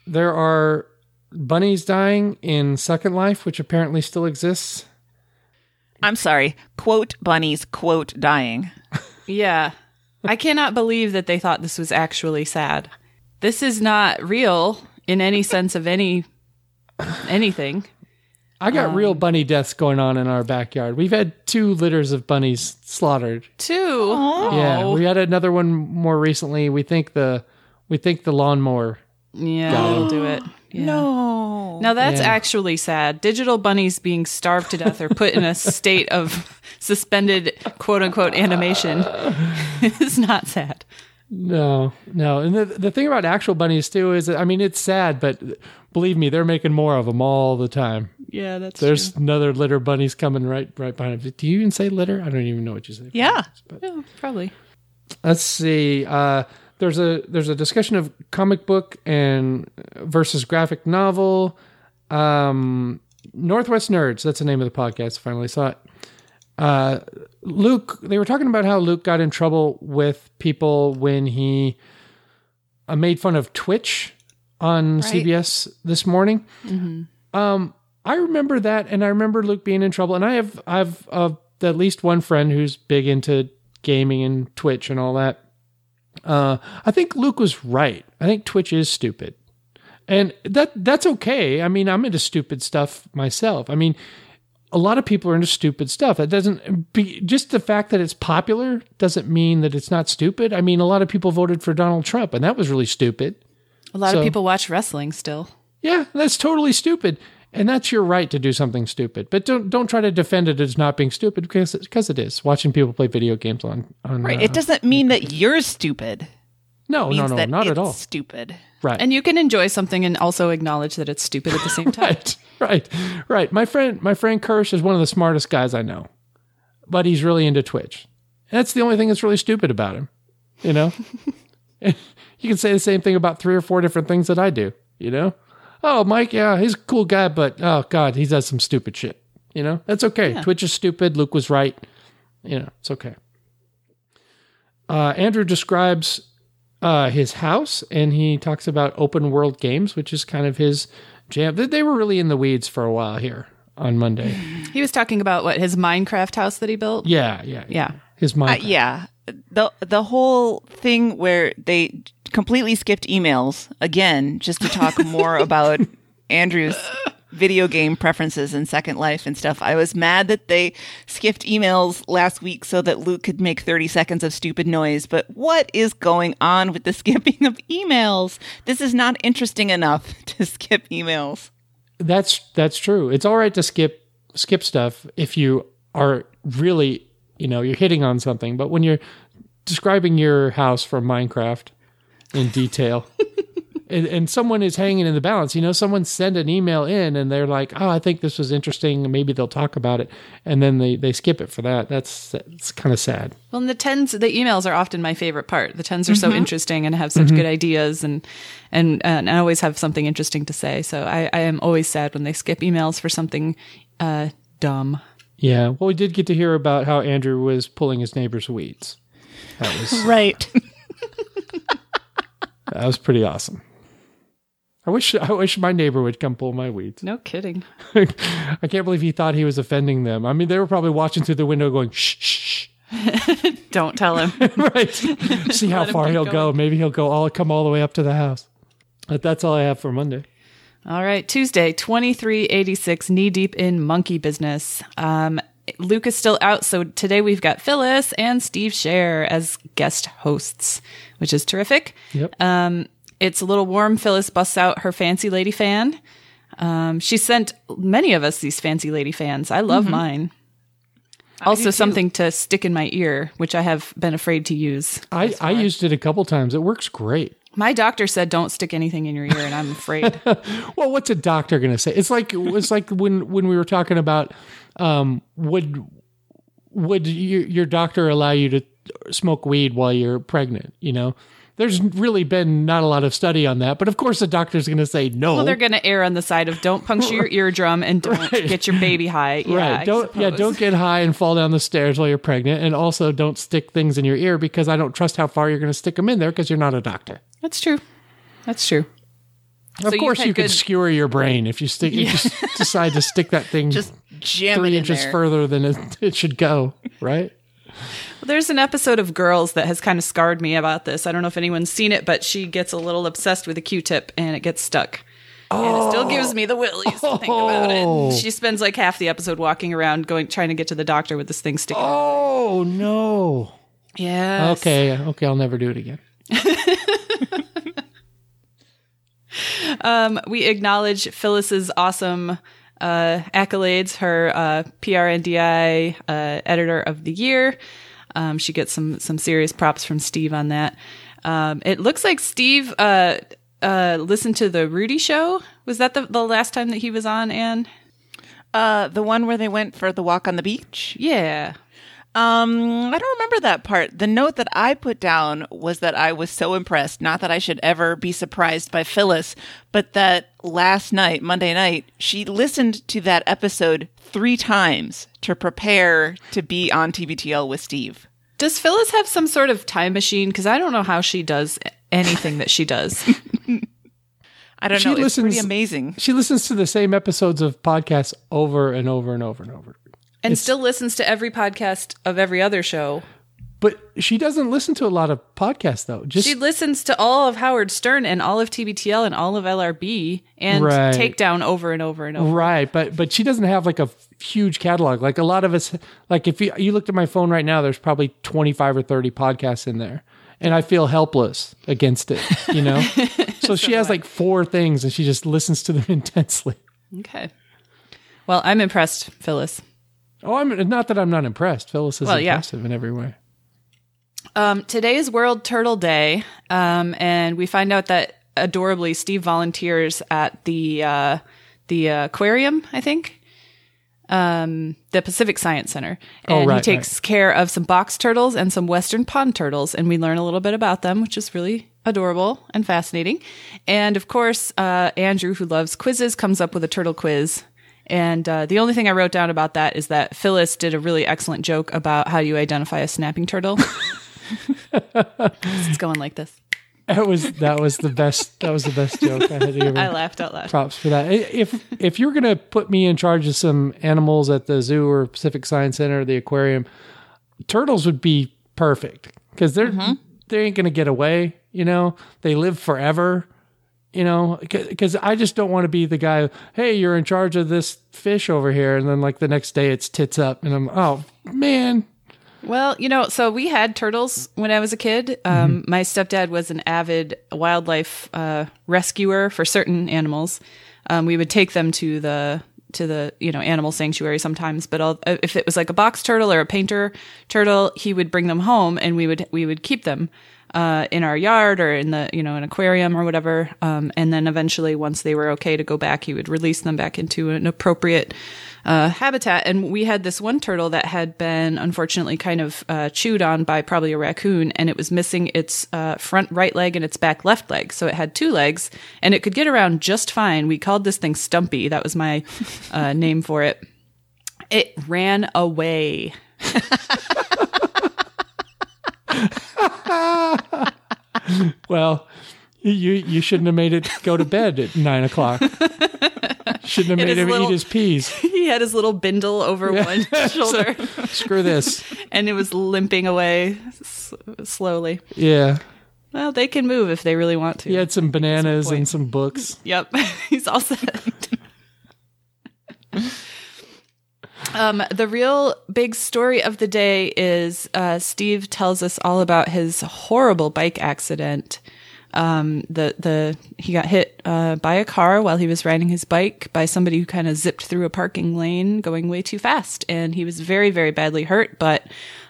Speaker 1: there are bunnies dying in Second Life, which apparently still exists.
Speaker 3: I'm sorry. Quote bunnies, quote dying. [laughs]
Speaker 2: Yeah. I cannot believe that they thought this was actually sad. This is not real in any sense of any anything.
Speaker 1: I got real um, bunny deaths going on in our backyard. We've had two litters of bunnies slaughtered.
Speaker 2: Two. Oh.
Speaker 1: Yeah,
Speaker 2: Oh.
Speaker 1: we had another one more recently. We think the we think the lawnmower.
Speaker 2: Yeah, that'll oh. do it. Yeah.
Speaker 3: No.
Speaker 2: Now that's
Speaker 1: Yeah.
Speaker 2: actually sad. Digital bunnies being starved to death or put in a [laughs] state of suspended quote unquote animation [laughs] is not sad.
Speaker 1: No, no. And the the thing about actual bunnies too is, that, I mean, it's sad, but believe me, they're making more of them all the time.
Speaker 2: Yeah, that's
Speaker 1: There's another litter bunnies coming right right behind them. Do you even say litter? I don't even know what you say.
Speaker 3: Yeah.
Speaker 2: Yeah, probably.
Speaker 1: Let's see. Uh, there's a there's a discussion of comic book and versus graphic novel. Um, Northwest Nerds. That's the name of the podcast. Finally saw it. Uh, Luke. They were talking about how Luke got in trouble with people when he uh, made fun of Twitch on CBS this morning. Um, I remember that, and I remember Luke being in trouble. And I have I've uh, at least one friend who's big into gaming and Twitch and all that. Uh, I think Luke was right. I think Twitch is stupid, and that that's okay. I mean, I'm into stupid stuff myself. I mean, a lot of people are into stupid stuff. That doesn't be just the fact that it's popular doesn't mean that it's not stupid. I mean, a lot of people voted for Donald Trump, and that was really stupid.
Speaker 2: A lot
Speaker 1: So-
Speaker 2: of people watch wrestling still.
Speaker 1: Yeah, that's totally stupid. And that's your right to do something stupid. But don't don't try to defend it as not being stupid because because it is. Watching people play video games on on
Speaker 3: Right.
Speaker 1: uh,
Speaker 3: It doesn't mean that you're stupid.
Speaker 1: no no no not at all.
Speaker 3: stupid.
Speaker 1: Right.
Speaker 2: And you can enjoy something and also acknowledge that it's stupid at the same [laughs] time.
Speaker 1: right. Right. Right. My friend my friend Kirsch is one of the smartest guys I know. But he's really into Twitch. And that's the only thing that's really stupid about him. You know? [laughs] You can say the same thing about three or four different things that I do, you know? Oh, Mike, yeah, he's a cool guy, but oh god, he does some stupid shit. You know? That's okay. Twitch is stupid. Luke was right. You know, it's okay. Uh, Andrew describes uh, his house and he talks about open world games, which is kind of his jam. They- were really in the weeds for a while here on Monday. [laughs]
Speaker 2: He was talking about what his Minecraft house that he built.
Speaker 1: Yeah, yeah,
Speaker 2: Yeah.
Speaker 1: His mom.
Speaker 3: Uh, yeah. The the whole thing where they completely skipped emails again just to talk [laughs] more about Andrew's video game preferences and Second Life and stuff. I was mad that they skipped emails last week so that Luke could make 30 seconds of stupid noise, but what is going on with the [laughs] skipping of emails? This is not interesting enough [laughs] to skip emails.
Speaker 1: That's that's true. It's all right to skip skip stuff if you are really, you know, you're hitting on something. But when you're describing your house from Minecraft in detail, [laughs] and, and someone is hanging in the balance, you know, someone sent an email in and they're like, "Oh, I think this was interesting. Maybe they'll talk about it," and then they they skip it for that. That's that's kind of sad.
Speaker 2: Well, and the tens, the emails are often my favorite part. The 10s are so interesting and have such good ideas, and, and and I always have something interesting to say. So I, I am always sad when they skip emails for something uh, dumb.
Speaker 1: Yeah. Well, we did get to hear about how Andrew was pulling his neighbor's weeds. That was [laughs]
Speaker 3: Right. [laughs]
Speaker 1: that was pretty awesome. I wish I wish my neighbor would come pull my weeds.
Speaker 2: No kidding. [laughs]
Speaker 1: I can't believe he thought he was offending them. I mean, they were probably watching through the window, going shh shh. shh."
Speaker 2: Don't tell him.
Speaker 1: right. See how far he'll go. Maybe he'll go all come all the way up to the house. But that's all I have for Monday.
Speaker 2: All right, Tuesday, 2386, knee deep in monkey business. Um, Luke is still out, so today we've got Phyllis and Steve Scher as guest hosts, which is terrific.
Speaker 1: Yep.
Speaker 2: Um, it's a little warm. Phyllis busts out her fancy lady fan. Um, she sent many of us these fancy lady fans. I love mine. Also, something to stick in my ear, which I have been afraid to use.
Speaker 1: I, I used it a couple times. It works great.
Speaker 2: My doctor said don't stick anything in your ear, and I'm afraid. [laughs]
Speaker 1: Well, what's a doctor going to say? It's like it's like when when we were talking about um, would would you, your doctor allow you to smoke weed while you're pregnant? You know, there's really been not a lot of study on that, but of course the doctor's going to say no.
Speaker 2: Well, they're going to err on the side of don't puncture your [laughs] eardrum and don't get your baby high. Yeah,
Speaker 1: right? Don't yeah, don't get high and fall down the stairs while you're pregnant, and also don't stick things in your ear because I don't trust how far you're going to stick them in there because you're not a doctor.
Speaker 2: That's true. That's true.
Speaker 1: Of
Speaker 2: you've
Speaker 1: course, you could
Speaker 2: good-
Speaker 1: skewer your brain if you stick. If you s- decide to stick that [laughs] thing
Speaker 3: Just
Speaker 1: three
Speaker 3: in
Speaker 1: inches
Speaker 3: there.
Speaker 1: further than it, it should go, right?
Speaker 2: Well, there's an episode of Girls that has kind of scarred me about this. I don't know if anyone's seen it, but she gets a little obsessed with a Q-tip and it gets stuck. And it still gives me the willies to think about
Speaker 1: Oh.
Speaker 2: it. She spends like half the episode walking around going trying to get to the doctor with this thing sticking.
Speaker 1: Oh no.
Speaker 2: Yeah.
Speaker 1: Okay, okay, I'll never do it again. [laughs]
Speaker 2: Um, we acknowledge Phyllis's awesome uh, accolades, her uh, PRNDI uh, Editor of the Year. Um, she gets some some serious props from Steve on that. Um, it looks like Steve uh, uh, listened to the Rudy show. Was that the, the last time that he was on, Anne?
Speaker 3: Uh, the one where they went for the walk on the beach.
Speaker 2: Yeah.
Speaker 3: Um, I don't remember that part. The note that I put down was that I was so impressed. Not that I should ever be surprised by Phyllis, but that last night, Monday night, she listened to that episode three times to prepare to be on TBTL with Steve.
Speaker 2: Does Phyllis have some sort of time machine? Because I don't know how she does anything that she does. [laughs]
Speaker 3: I don't
Speaker 1: She
Speaker 3: know. It's pretty amazing.
Speaker 1: She listens to the same episodes of podcasts over and over and over and over.
Speaker 2: And still listens to every podcast of every other show.
Speaker 1: But she doesn't listen to a lot of podcasts though. Just
Speaker 2: She listens to all of Howard Stern and all of TBTL and all of LRB and
Speaker 1: Right.
Speaker 2: Takedown over and over and over.
Speaker 1: Right, but but she doesn't have like a huge catalog. Like a lot of us, like if you you looked at my phone right now, there's probably 25 or 30 podcasts in there, and I feel helpless against it. You know, [laughs] so she has like four things, and she just listens to them [laughs] intensely.
Speaker 2: Okay. Well, I'm impressed, Phyllis.
Speaker 1: Oh, I'm not that I'm not impressed. Phyllis is
Speaker 2: Well, yeah.
Speaker 1: impressive in every way.
Speaker 2: Um, today is World Turtle Day, um, and we find out that adorably Steve volunteers at the uh, the aquarium. I think um, the Pacific Science Center,
Speaker 1: Oh,
Speaker 2: and
Speaker 1: right,
Speaker 2: he takes care of some box turtles and some western pond turtles, and we learn a little bit about them, which is really adorable and fascinating. And of course, uh, Andrew, who loves quizzes, comes up with a turtle quiz. And uh, the only thing I wrote down about that is that Phyllis did a really excellent joke about how you identify a snapping turtle. [laughs] [laughs] it's going like this.
Speaker 1: That was that was the best. That was the best joke I had ever. [laughs]
Speaker 2: I laughed out loud.
Speaker 1: Props for that. If if you're gonna put me in charge of some animals at the zoo or Pacific Science Center or the aquarium, turtles would be perfect because they're they ain't gonna get away. You know, they live forever. You know, because I just don't want to be the guy. Hey, you're in charge of this fish over here, and then like the next day it's tits up, and I'm oh man.
Speaker 2: Well, you know, so we had turtles when I was a kid. Um, My stepdad was an avid wildlife uh, rescuer for certain animals. Um, we would take them to the to the you know animal sanctuary sometimes, but if it was like a box turtle or a painter turtle, he would bring them home and we would we would keep them uh, in our yard or in the you know an aquarium or whatever. Um, and then eventually, once they were okay to go back, he would release them back into an appropriate uh, habitat. And we had this one turtle that had been unfortunately kind of uh, chewed on by probably a raccoon, and it was missing its uh, front right leg and its back left leg. So it had two legs, and it could get around just fine. We called this thing Stumpy. That was my uh, [laughs] name for it. It ran away. [laughs] [laughs]
Speaker 1: Well, you you shouldn't have made it go to bed at nine o'clock. Shouldn't have made him
Speaker 2: little-
Speaker 1: eat his peas. [laughs]
Speaker 2: He had his little bindle over one [laughs] shoulder,
Speaker 1: Screw this.
Speaker 2: and it was limping away s- slowly.
Speaker 1: Yeah.
Speaker 2: Well, they can move if they really want to.
Speaker 1: He had some bananas
Speaker 2: point.
Speaker 1: and some books.
Speaker 2: Yep, he's all set. Um, the real big story of the day is uh, Steve tells us all about his horrible bike accident. Um, the the he got hit uh, by a car while he was riding his bike by somebody who kind of zipped through a parking lane going way too fast, and he was very very badly hurt. But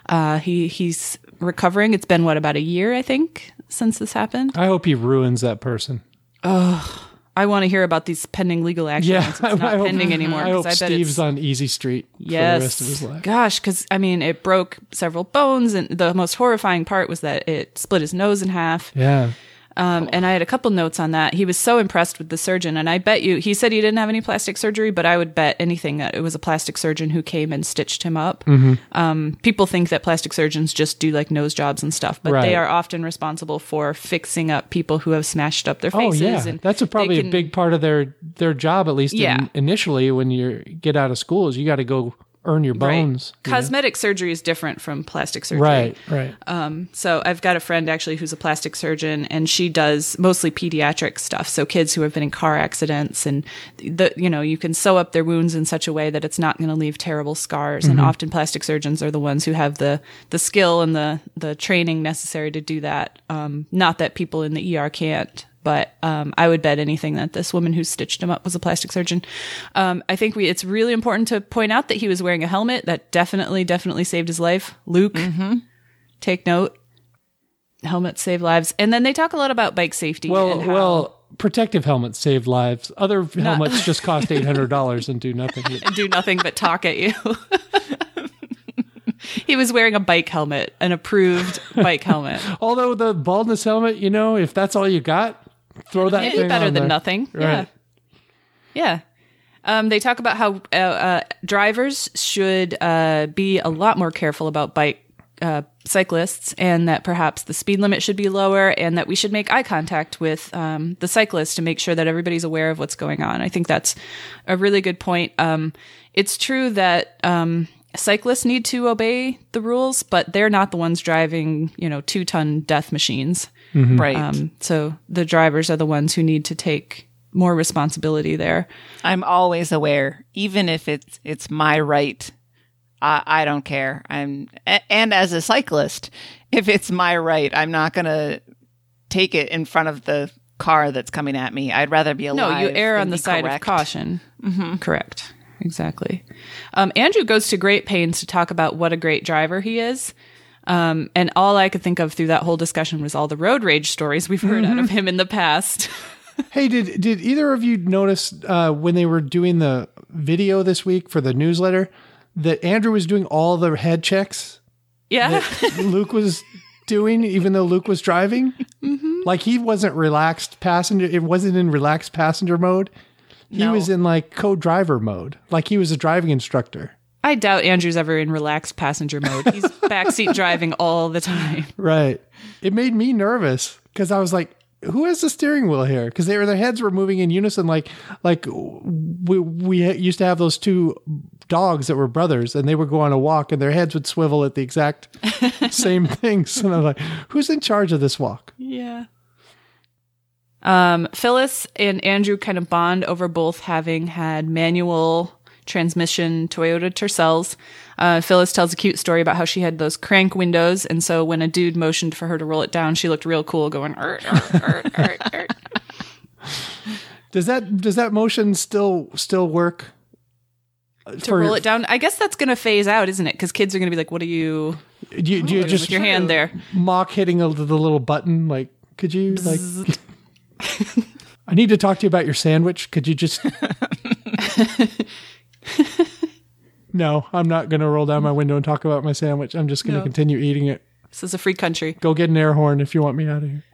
Speaker 2: uh, he he's recovering. It's been what about a year I think since this happened.
Speaker 1: I hope he ruins that person.
Speaker 2: I want to hear about these pending legal actions.
Speaker 1: Yeah,
Speaker 2: it's not [laughs]
Speaker 1: I hope,
Speaker 2: pending anymore.
Speaker 1: I hope
Speaker 2: 'cause bet
Speaker 1: Steve's on easy street for
Speaker 2: yes,
Speaker 1: the rest of his life.
Speaker 2: gosh, because I mean, it broke several bones, and the most horrifying part was that it split his nose in half.
Speaker 1: Yeah.
Speaker 2: Um, and I had a couple notes on that. He was so impressed with the surgeon, and I bet you he said he didn't have any plastic surgery, but I would bet anything that it was a plastic surgeon who came and stitched him up.
Speaker 1: Mm-hmm.
Speaker 2: Um, people think that plastic surgeons just do like nose jobs and stuff, but
Speaker 1: Right.
Speaker 2: they are often responsible for fixing up people who have smashed up their faces.
Speaker 1: Oh yeah,
Speaker 2: and
Speaker 1: that's a, probably
Speaker 2: can-
Speaker 1: a big part of their their job, at least in- initially when you get out of school, is you got to go earn your bones. you know?
Speaker 2: Cosmetic surgery is different from plastic surgery.
Speaker 1: Right, right.
Speaker 2: So I've got a friend actually who's a plastic surgeon, and she does mostly pediatric stuff. So kids who have been in car accidents, and the you know you can sew up their wounds in such a way that it's not going to leave terrible scars. And often plastic surgeons are the ones who have the the skill and the the training necessary to do that. Um, not that people in the ER can't. But um, I would bet anything that this woman who stitched him up was a plastic surgeon. Um, I think we, it's really important to point out that he was wearing a helmet that definitely, definitely saved his life. Luke, take note helmets save lives and then they talk a lot about bike safety
Speaker 1: Well,
Speaker 2: and how
Speaker 1: well, protective helmets save lives. Other helmets just [laughs] cost eight hundred dollars and do nothing. [laughs]
Speaker 2: do nothing but talk at you [laughs] he was wearing a bike helmet an approved bike helmet
Speaker 1: Although the baldness helmet, you know, if that's all you got, throw that thing
Speaker 2: better than
Speaker 1: there.
Speaker 2: nothing yeah
Speaker 1: Right.
Speaker 2: yeah um, they talk about how uh, uh, drivers should uh, be a lot more careful about bike uh, cyclists and that perhaps the speed limit should be lower and that we should make eye contact with um, the cyclist to make sure that everybody's aware of what's going on. I think that's a really good point. Um, it's true that um, cyclists need to obey the rules, but they're not the ones driving, you know, two ton death machines.
Speaker 3: Right.
Speaker 2: Um, so the drivers are the ones who need to take more responsibility there.
Speaker 3: I'm always aware, even if it's it's my right. I, I don't care. I'm and as a cyclist, if it's my right, I'm not gonna take it in front of the car that's coming at me. I'd rather be alive.
Speaker 2: No, you err on the side
Speaker 3: correct.
Speaker 2: of caution. Correct. Exactly. Um, Andrew goes to great pains to talk about what a great driver he is. Um, and all I could think of through that whole discussion was all the road rage stories we've heard out of him in the past. [laughs]
Speaker 1: Hey, did did either of you notice uh, when they were doing the video this week for the newsletter that Andrew was doing all the head checks
Speaker 2: yeah.
Speaker 1: Luke was doing, even though Luke was driving?
Speaker 2: Mm-hmm.
Speaker 1: Like he wasn't relaxed passenger. It wasn't in relaxed passenger mode. He
Speaker 3: No.
Speaker 1: was in like co-driver mode, like he was a driving instructor.
Speaker 2: I doubt Andrew's ever in relaxed passenger mode. He's [laughs] backseat driving all the time.
Speaker 1: Right. It made me nervous because I was like, who has the steering wheel here? Because their their heads were moving in unison, like like we we used to have those two dogs that were brothers, and they would go on a walk, and their heads would swivel at the exact [laughs] same things. And I'm like, who's in charge of this walk?
Speaker 2: Yeah. Um, Phyllis and Andrew kind of bond over both having had manual transmission Toyota Tercels. Uh, Phyllis tells a cute story about how she had those crank windows, and so when a dude motioned for her to roll it down, she looked real cool, going. "Er, er, er, er, er."
Speaker 1: Does that does that motion still still work?
Speaker 2: to roll it down. I guess that's going to phase out, isn't it? Because kids are going to be like, "What are you
Speaker 1: Do you, do you
Speaker 2: with
Speaker 1: just
Speaker 2: your hand there?"
Speaker 1: mock hitting a, the little button? Like, could you like? [laughs] I need to talk to you about your sandwich. Could you just? [laughs] [laughs] no, I'm not going to roll down my window and talk about my sandwich. I'm just going to
Speaker 2: No.
Speaker 1: continue eating it.
Speaker 2: This is a free country.
Speaker 1: Go get an air horn if you want me out of here.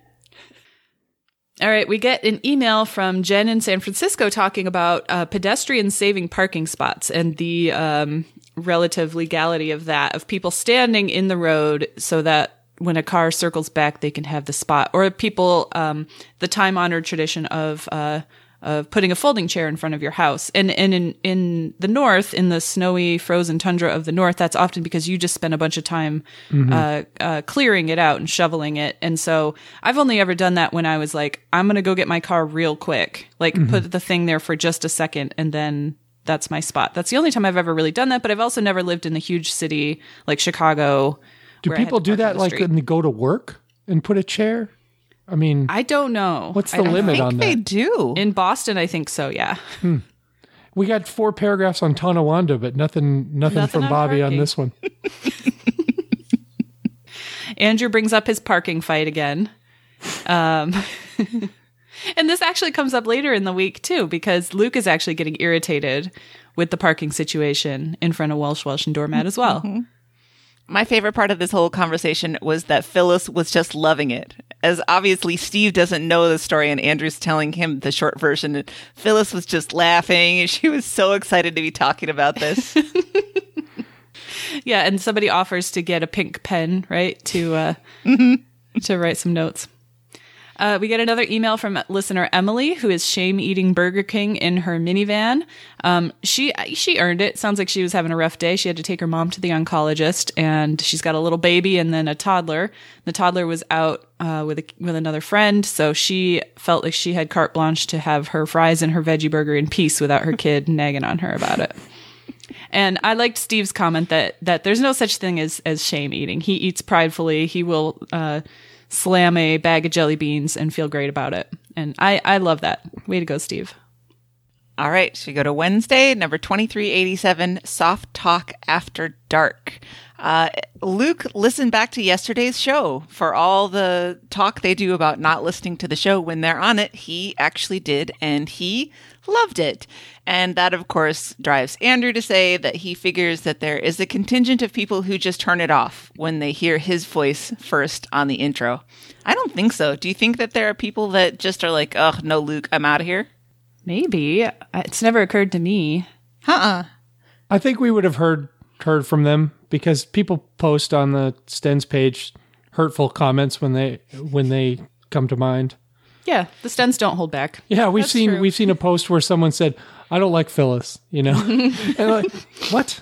Speaker 2: All right, we get an email from Jen in San Francisco talking about uh, pedestrians saving parking spots and the um, relative legality of that, of people standing in the road so that when a car circles back, they can have the spot, or people, um, the time honored tradition of. Uh, of putting a folding chair in front of your house. And, and in, in the north, in the snowy, frozen tundra of the north, that's often because you just spend a bunch of time, uh, uh, clearing it out and shoveling it. And so I've only ever done that when I was like, I'm going to go get my car real quick, like put the thing there for just a second and then that's my spot. That's the only time I've ever really done that. But I've also never lived in a huge city like Chicago.
Speaker 1: Do
Speaker 2: where I had
Speaker 1: people do that like when they go to work and put a chair? I mean,
Speaker 2: I don't know.
Speaker 1: what's the
Speaker 2: don't know.
Speaker 1: limit
Speaker 3: I
Speaker 1: on
Speaker 3: think
Speaker 1: that?
Speaker 3: they do.
Speaker 2: In Boston, I think so. Yeah.
Speaker 1: we got four paragraphs on Tonawanda, but nothing, nothing,
Speaker 2: Nothing
Speaker 1: from
Speaker 2: on
Speaker 1: Bobby on this one. [laughs]
Speaker 2: Andrew brings up his parking fight again. Um, [laughs] and this actually comes up later in the week too, because Luke is actually getting irritated with the parking situation in front of Welsh Welsh and Doormat as well. [laughs]
Speaker 3: My favorite part of this whole conversation was that Phyllis was just loving it. As obviously Steve doesn't know the story and Andrew's telling him the short version. and Phyllis was just laughing. She was so excited to be talking about this. [laughs]
Speaker 2: Yeah, and somebody offers to get a pink pen, right, to uh, to write some notes. Uh, we get another email from listener Emily, who is shame eating Burger King in her minivan. Um, she she earned it. Sounds like she was having a rough day. She had to take her mom to the oncologist, and she's got a little baby and then a toddler. The toddler was out uh, with a, with another friend, so she felt like she had carte blanche to have her fries and her veggie burger in peace without her kid [laughs] nagging on her about it. And I liked Steve's comment that that there's no such thing as as shame eating. He eats pridefully. He will uh, slam a bag of jelly beans and feel great about it. And I I love that. Way to go, Steve.
Speaker 3: All right, so we go to Wednesday, number 2387, Soft Talk After Dark. Uh, Luke listened back to yesterday's show for all the talk they do about not listening to the show when they're on it. He actually did, and he loved it. And that, of course, drives Andrew to say that he figures that there is a contingent of people who just turn it off when they hear his voice first on the intro. I don't think so. Do you think that there are people that just are like, oh, no, Luke, I'm out of here?
Speaker 2: Maybe it's never occurred to me.
Speaker 3: Uh-uh.
Speaker 1: I think we would have heard heard from them because people post on the Stens page hurtful comments when they when they come to mind.
Speaker 2: Yeah, the Stens don't hold back.
Speaker 1: Yeah, we've
Speaker 2: That's
Speaker 1: seen
Speaker 2: true.
Speaker 1: we've seen a post where someone said, "I don't like Phyllis," you know, [laughs] and like, what?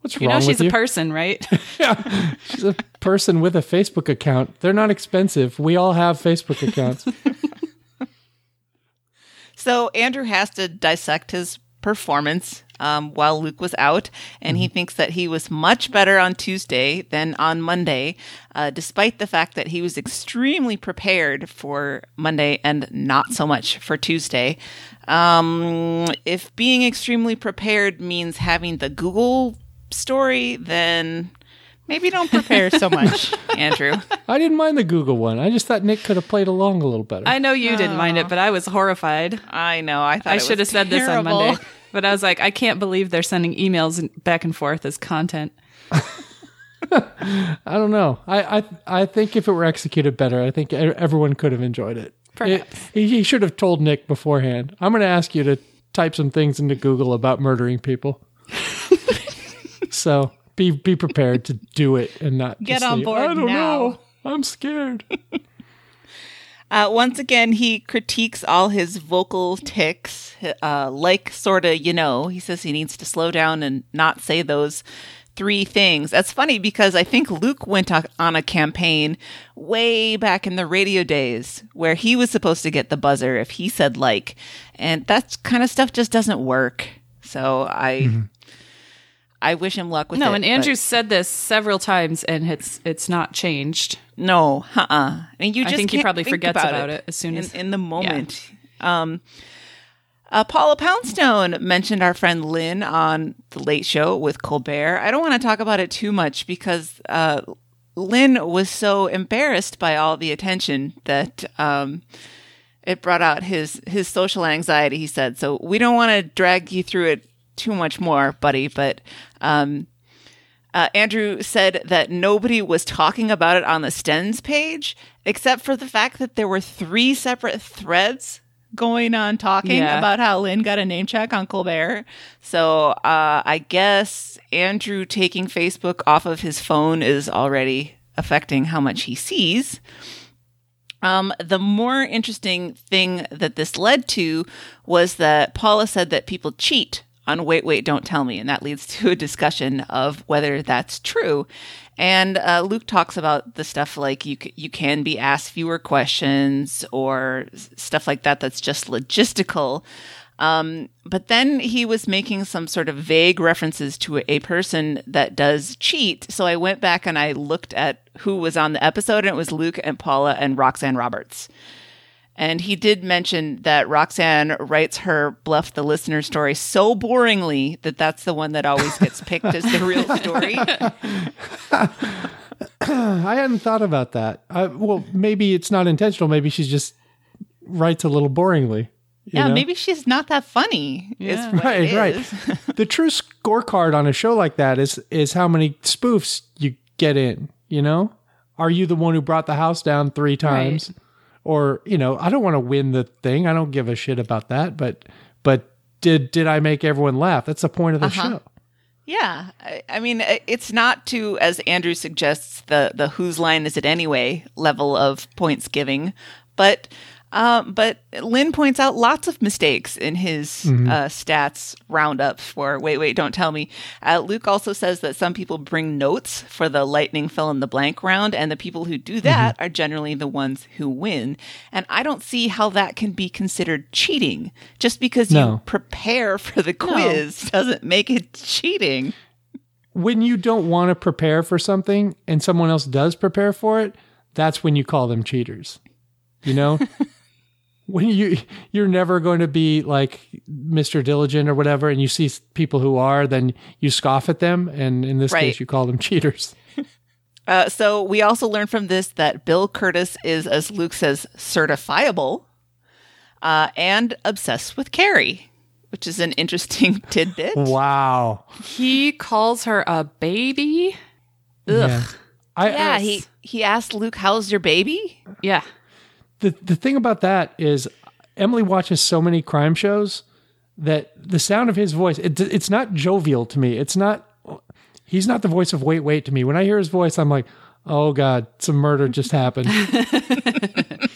Speaker 1: What's
Speaker 2: You
Speaker 1: wrong
Speaker 2: know
Speaker 1: with
Speaker 2: she's
Speaker 1: you?
Speaker 2: a person, right? [laughs]
Speaker 1: yeah, she's a person with a Facebook account. They're not expensive. We all have Facebook accounts. [laughs]
Speaker 3: So Andrew has to dissect his performance um, while Luke was out, and he thinks that he was much better on Tuesday than on Monday, uh, despite the fact that he was extremely prepared for Monday and not so much for Tuesday. Um, if being extremely prepared means having the Google story, then maybe don't prepare so much, [laughs] Andrew.
Speaker 1: I didn't mind the Google one. I just thought Nick could have played along a little better.
Speaker 2: I know you didn't mind it, but I was horrified.
Speaker 3: I know. I thought
Speaker 2: I should have said this on
Speaker 3: terrible.
Speaker 2: Monday, [laughs] but I was like, I can't believe they're sending emails back and forth as content. [laughs]
Speaker 1: I don't know. I, I I think if it were executed better, I think e- everyone could have enjoyed it.
Speaker 2: Perhaps.
Speaker 1: It- he, he should have told Nick beforehand. I'm going to ask you to type some things into Google about murdering people. so be be prepared to do it and not
Speaker 3: Get
Speaker 1: just
Speaker 3: on
Speaker 1: say,
Speaker 3: board
Speaker 1: I don't
Speaker 3: now."
Speaker 1: know. I'm scared. [laughs] [laughs]
Speaker 3: Uh, once again, he critiques all his vocal ticks, uh, like sorta, you know. He says he needs to slow down and not say those three things. That's funny because I think Luke went on a campaign way back in the radio days where he was supposed to get the buzzer if he said like, and that kind of stuff just doesn't work. So I, I wish him luck with it.
Speaker 2: No, and
Speaker 3: but-
Speaker 2: Andrew said this several times, and it's it's not changed.
Speaker 3: No, uh-uh. I mean, you
Speaker 2: I think he probably
Speaker 3: think
Speaker 2: forgets
Speaker 3: about,
Speaker 2: about it as soon
Speaker 3: in,
Speaker 2: as-
Speaker 3: in the moment. Um, uh, Paula Poundstone mentioned our friend Lynn on the Late Show with Colbert. I don't want to talk about it too much because uh, Lynn was so embarrassed by all the attention that um, it brought out his his social anxiety. He said, "So we don't want to drag you through it too much more, buddy, but." Um, uh, Andrew said that nobody was talking about it on the Stens page, except for the fact that there were three separate threads going on talking
Speaker 2: Yeah.
Speaker 3: about how Lynn got a name check on Colbert. So uh, I guess Andrew taking Facebook off of his phone is already affecting how much he sees. Um, the more interesting thing that this led to was that Paula said that people cheat on Wait, Wait, Don't Tell Me. And that leads [laughs] to a discussion of whether that's true. And uh, Luke talks about the stuff like you, c- you can be asked fewer questions or stuff like that that's just logistical. Um, but then he was making some sort of vague references to a, a person that does cheat. So I went back and I looked at who was on the episode, and it was Luke and Paula and Roxanne Roberts. And he did mention that Roxanne writes her Bluff the Listener story so boringly that that's the one that always gets picked as the real story. [laughs]
Speaker 1: I hadn't thought about that. I, well, maybe it's not intentional. Maybe she just writes a little boringly.
Speaker 3: yeah,
Speaker 1: know?
Speaker 3: maybe she's not that funny. is
Speaker 2: Yeah.
Speaker 1: Right, right. the true scorecard on a show like that is is how many spoofs you get in. You know, are you the one who brought the house down three times, or you know, I don't want to win the thing. I don't give a shit about that. But but did did I make everyone laugh? That's the point of the
Speaker 3: Uh-huh.
Speaker 1: show.
Speaker 3: Yeah, I, I mean, it's not to, as Andrew suggests, the the whose line is it anyway level of points giving, but um, but Lynn points out lots of mistakes in his uh, stats roundup for Wait, Wait, Don't Tell Me. Uh, Luke also says that some people bring notes for the lightning fill in the blank round, and the people who do that are generally the ones who win. And I don't see how that can be considered cheating. Just because you prepare for the quiz doesn't make it cheating.
Speaker 1: when you don't want to prepare for something and someone else does prepare for it, that's when you call them cheaters. You know? [laughs] when you you're never going to be like Mr. Diligent or whatever and you see people who are, then you scoff at them and in this
Speaker 3: Right.
Speaker 1: case you call them cheaters. [laughs]
Speaker 3: Uh, so we also learned from this that Bill Kurtis is, as Luke says, certifiable uh, and obsessed with Carrie, which is an interesting [laughs] tidbit.
Speaker 1: Wow.
Speaker 2: He calls her a baby. Ugh.
Speaker 1: Yeah. I,
Speaker 3: Yeah,
Speaker 1: I-
Speaker 3: he he asked Luke, "How's your baby?"
Speaker 2: Yeah.
Speaker 1: The the thing about that is Emily watches so many crime shows that the sound of his voice it, it's not jovial to me. It's not he's not the voice of wait wait to me. When I hear his voice I'm like, "Oh god, some murder just happened." [laughs]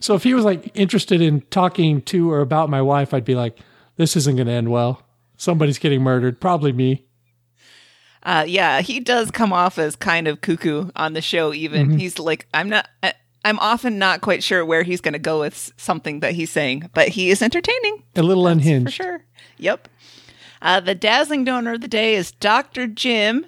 Speaker 1: so if he was like interested in talking to or about my wife, I'd be like, "This isn't going to end well. Somebody's getting murdered, probably me."
Speaker 3: Uh, yeah, he does come off as kind of cuckoo on the show. Even he's like, "I'm not." I, I'm often not quite sure where he's going to go with something that he's saying, but he is entertaining.
Speaker 1: A little unhinged.
Speaker 3: for sure. Yep. Uh, the dazzling donor of the day is Dr. Jim,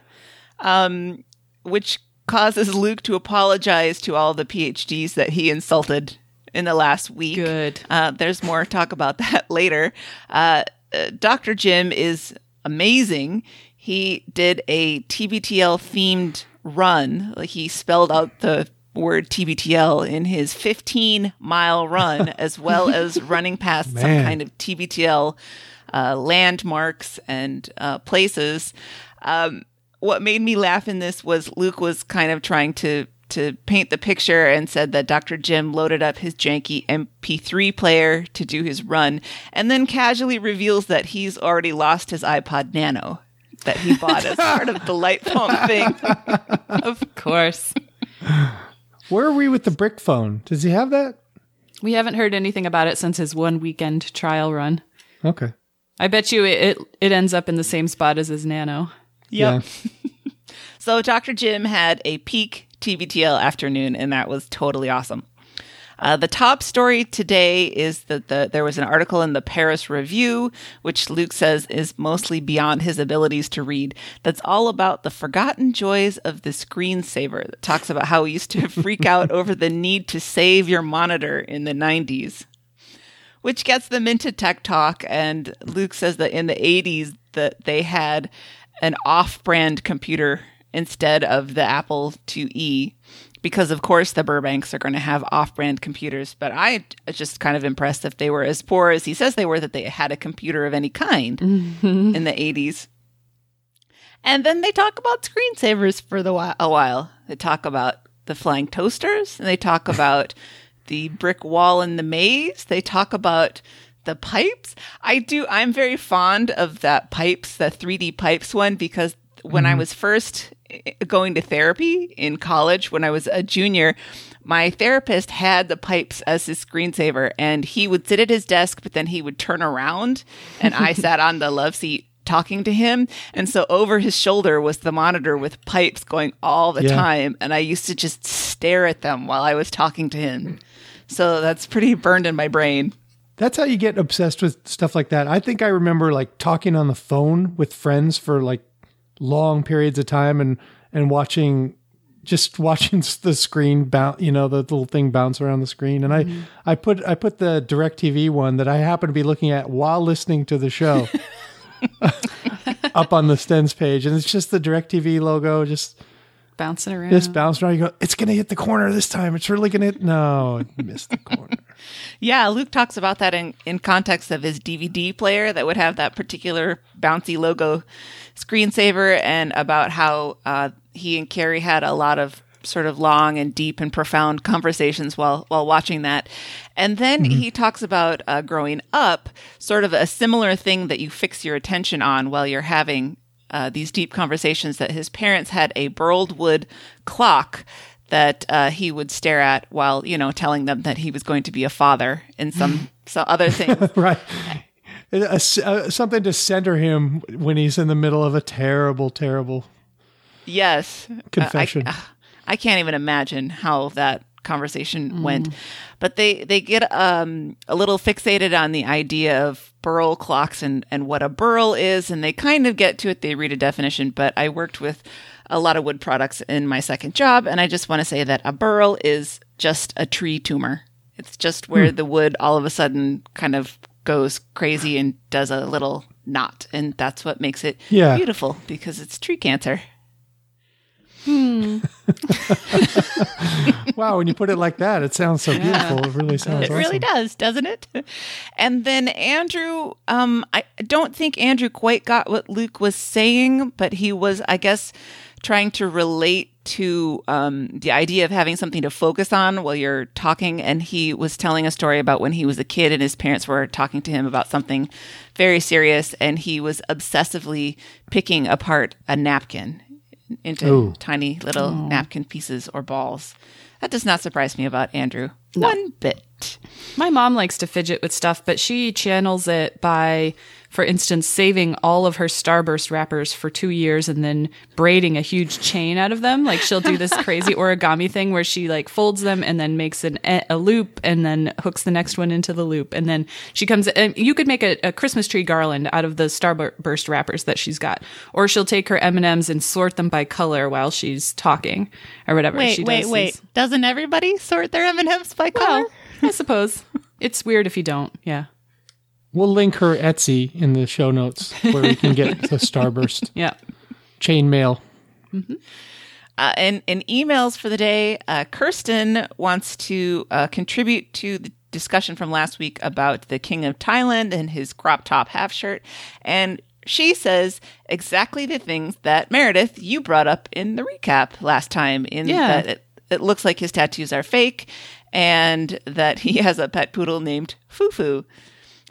Speaker 3: um, which causes Luke to apologize to all the PhDs that he insulted in the last week.
Speaker 2: Good.
Speaker 3: Uh, there's more talk about [laughs] that later. Uh, uh, Dr. Jim is amazing. He did a TBTL themed run. Like he spelled out the word TBTL in his 15 mile run, [laughs] as well as running past some kind of TBTL uh, landmarks and uh, places. Um, what made me laugh in this was Luke was kind of trying to to paint the picture and said that Dr. Jim loaded up his janky MP3 player to do his run, and then casually reveals that he's already lost his iPod Nano that he bought as part of the [laughs] light phone thing.
Speaker 2: Of course.
Speaker 1: Where are we with the brick phone? Does he have that?
Speaker 2: We haven't heard anything about it since his one weekend trial run.
Speaker 1: Okay.
Speaker 2: I bet you it, it, it ends up in the same spot as his Nano.
Speaker 3: Yep.
Speaker 1: Yeah. [laughs]
Speaker 3: So Dr. Jim had a peak TBTL afternoon, and that was totally awesome. Uh, the top story today is that the, there was an article in the Paris Review, which Luke says is mostly beyond his abilities to read, that's all about the forgotten joys of the screensaver. That talks about how he used to [laughs] freak out over the need to save your monitor in the 90s which gets them into tech talk. And Luke says that in the 80s that they had an off-brand computer instead of the Apple IIe because of course the Burbanks are going to have off-brand computers. But I just kind of impressed if they were as poor as he says they were that they had a computer of any kind mm-hmm. in the 80s. And then they talk about screensavers for the a while. They talk about the flying toasters, and they talk [laughs] about the brick wall in the maze. They talk about the pipes. I do. I'm very fond of that pipes, the 3D pipes one, because when I mm-hmm. was first going to therapy in college, when I was a junior, my therapist had the pipes as his screensaver, and he would sit at his desk, but then he would turn around, and I [laughs] sat on the love seat talking to him. And so over his shoulder was the monitor with pipes going all the
Speaker 1: Yeah.
Speaker 3: time. And I used to just stare at them while I was talking to him. So that's pretty burned in my brain.
Speaker 1: That's how you get obsessed with stuff like that. I think I remember like talking on the phone with friends for like long periods of time and and watching just [laughs] watching the screen bounce, you know, the little thing bounce around the screen. And I mm-hmm. I put I put the DirecTV one that I happen to be looking at while listening to the show [laughs] [laughs] up on the Stens page and it's just the DirecTV logo just
Speaker 2: Bouncing around.
Speaker 1: just bouncing around. You go, it's gonna hit the corner this time. It's really gonna hit no, it missed the corner.
Speaker 3: Yeah, Luke talks about that in, in context of his DVD player that would have that particular bouncy logo screensaver and about how uh, he and Carrie had a lot of sort of long and deep and profound conversations while while watching that. And then he talks about uh, growing up, sort of a similar thing that you fix your attention on while you're having uh, these deep conversations that his parents had a burled wood clock that uh, he would stare at while you know telling them that he was going to be a father and some [laughs] some other things. [laughs]
Speaker 1: right. A- a- something to center him when he's in the middle of a terrible, terrible.
Speaker 3: Yes,
Speaker 1: Confession.
Speaker 3: Uh, I, I can't even imagine how that conversation went, but they they get um, a little fixated on the idea of burl clocks and and what a burl is, and they kind of get to it. They read a definition, but I worked with a lot of wood products in my second job, and I just want to say that a burl is just a tree tumor. It's just where the wood all of a sudden kind of goes crazy and does a little knot, and that's what makes it
Speaker 1: Yeah.
Speaker 3: beautiful because it's tree cancer. [laughs]
Speaker 1: Wow, when you put it like that, it sounds so beautiful. It really sounds
Speaker 3: It
Speaker 1: awesome.
Speaker 3: really does, doesn't it? And then Andrew, um, I don't think Andrew quite got what Luke was saying, but he was, I guess, trying to relate to um, the idea of having something to focus on while you're talking. And he was telling a story about when he was a kid and his parents were talking to him about something very serious, and he was obsessively picking apart a napkin into
Speaker 1: Ooh.
Speaker 3: tiny little napkin pieces or balls. That does not surprise me about Andrew one bit.
Speaker 2: My mom likes to fidget with stuff, but she channels it by, for instance, saving all of her Starburst wrappers for two years and then braiding a huge chain out of them. Like she'll do this [laughs] crazy origami thing where she like folds them and then makes an, a loop and then hooks the next one into the loop. And then she comes, and you could make a, a Christmas tree garland out of the Starburst wrappers that she's got. Or she'll take her M&Ms and sort them by color while she's talking or whatever.
Speaker 3: Wait,
Speaker 2: she
Speaker 3: wait,
Speaker 2: does
Speaker 3: wait.
Speaker 2: these-
Speaker 3: Doesn't everybody sort their M&Ms by color?
Speaker 2: Well, I suppose. [laughs] It's weird if you don't. Yeah.
Speaker 1: We'll link her Etsy in the show notes where we can get the Starburst [laughs]
Speaker 2: Yeah.
Speaker 1: chain mail.
Speaker 3: Uh, and in emails for the day, uh, Kirsten wants to uh, contribute to the discussion from last week about the King of Thailand and his crop top half shirt. And she says exactly the things that Meredith, you brought up in the recap last time, in
Speaker 2: Yeah.
Speaker 3: that it, it looks like his tattoos are fake and that he has a pet poodle named Fufu.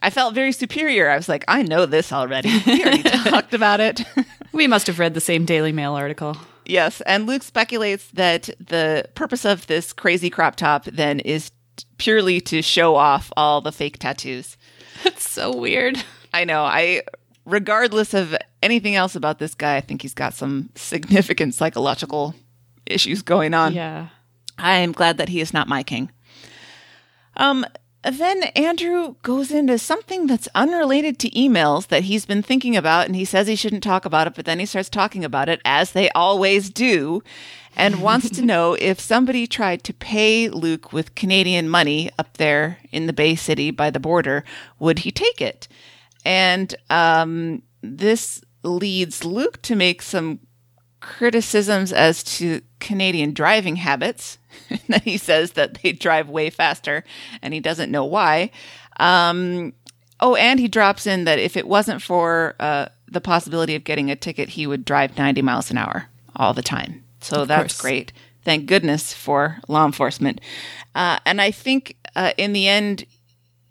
Speaker 3: I felt very superior. I was like, I know this already. We already [laughs] talked about it. [laughs]
Speaker 2: We must have read the same Daily Mail article.
Speaker 3: Yes, and Luke speculates that the purpose of this crazy crop top then is t- purely to show off all the fake tattoos. [laughs]
Speaker 2: That's so weird.
Speaker 3: I know. I regardless of anything else about this guy, I think he's got some significant psychological issues going on.
Speaker 2: Yeah.
Speaker 3: I am glad that he is not my king. Um, then Andrew goes into something that's unrelated to emails that he's been thinking about, and he says he shouldn't talk about it, but then he starts talking about it, as they always do, and [laughs] wants to know if somebody tried to pay Luke with Canadian money up there in the Bay City by the border, would he take it? And um, this leads Luke to make some criticisms as to Canadian driving habits. [laughs] that he says that they drive way faster and he doesn't know why. Um, oh, and he drops in that if it wasn't for uh, the possibility of getting a ticket, he would drive 90 miles an hour all the time. So that's
Speaker 2: course.
Speaker 3: great. Thank goodness for law enforcement. Uh, and I think uh, in the end,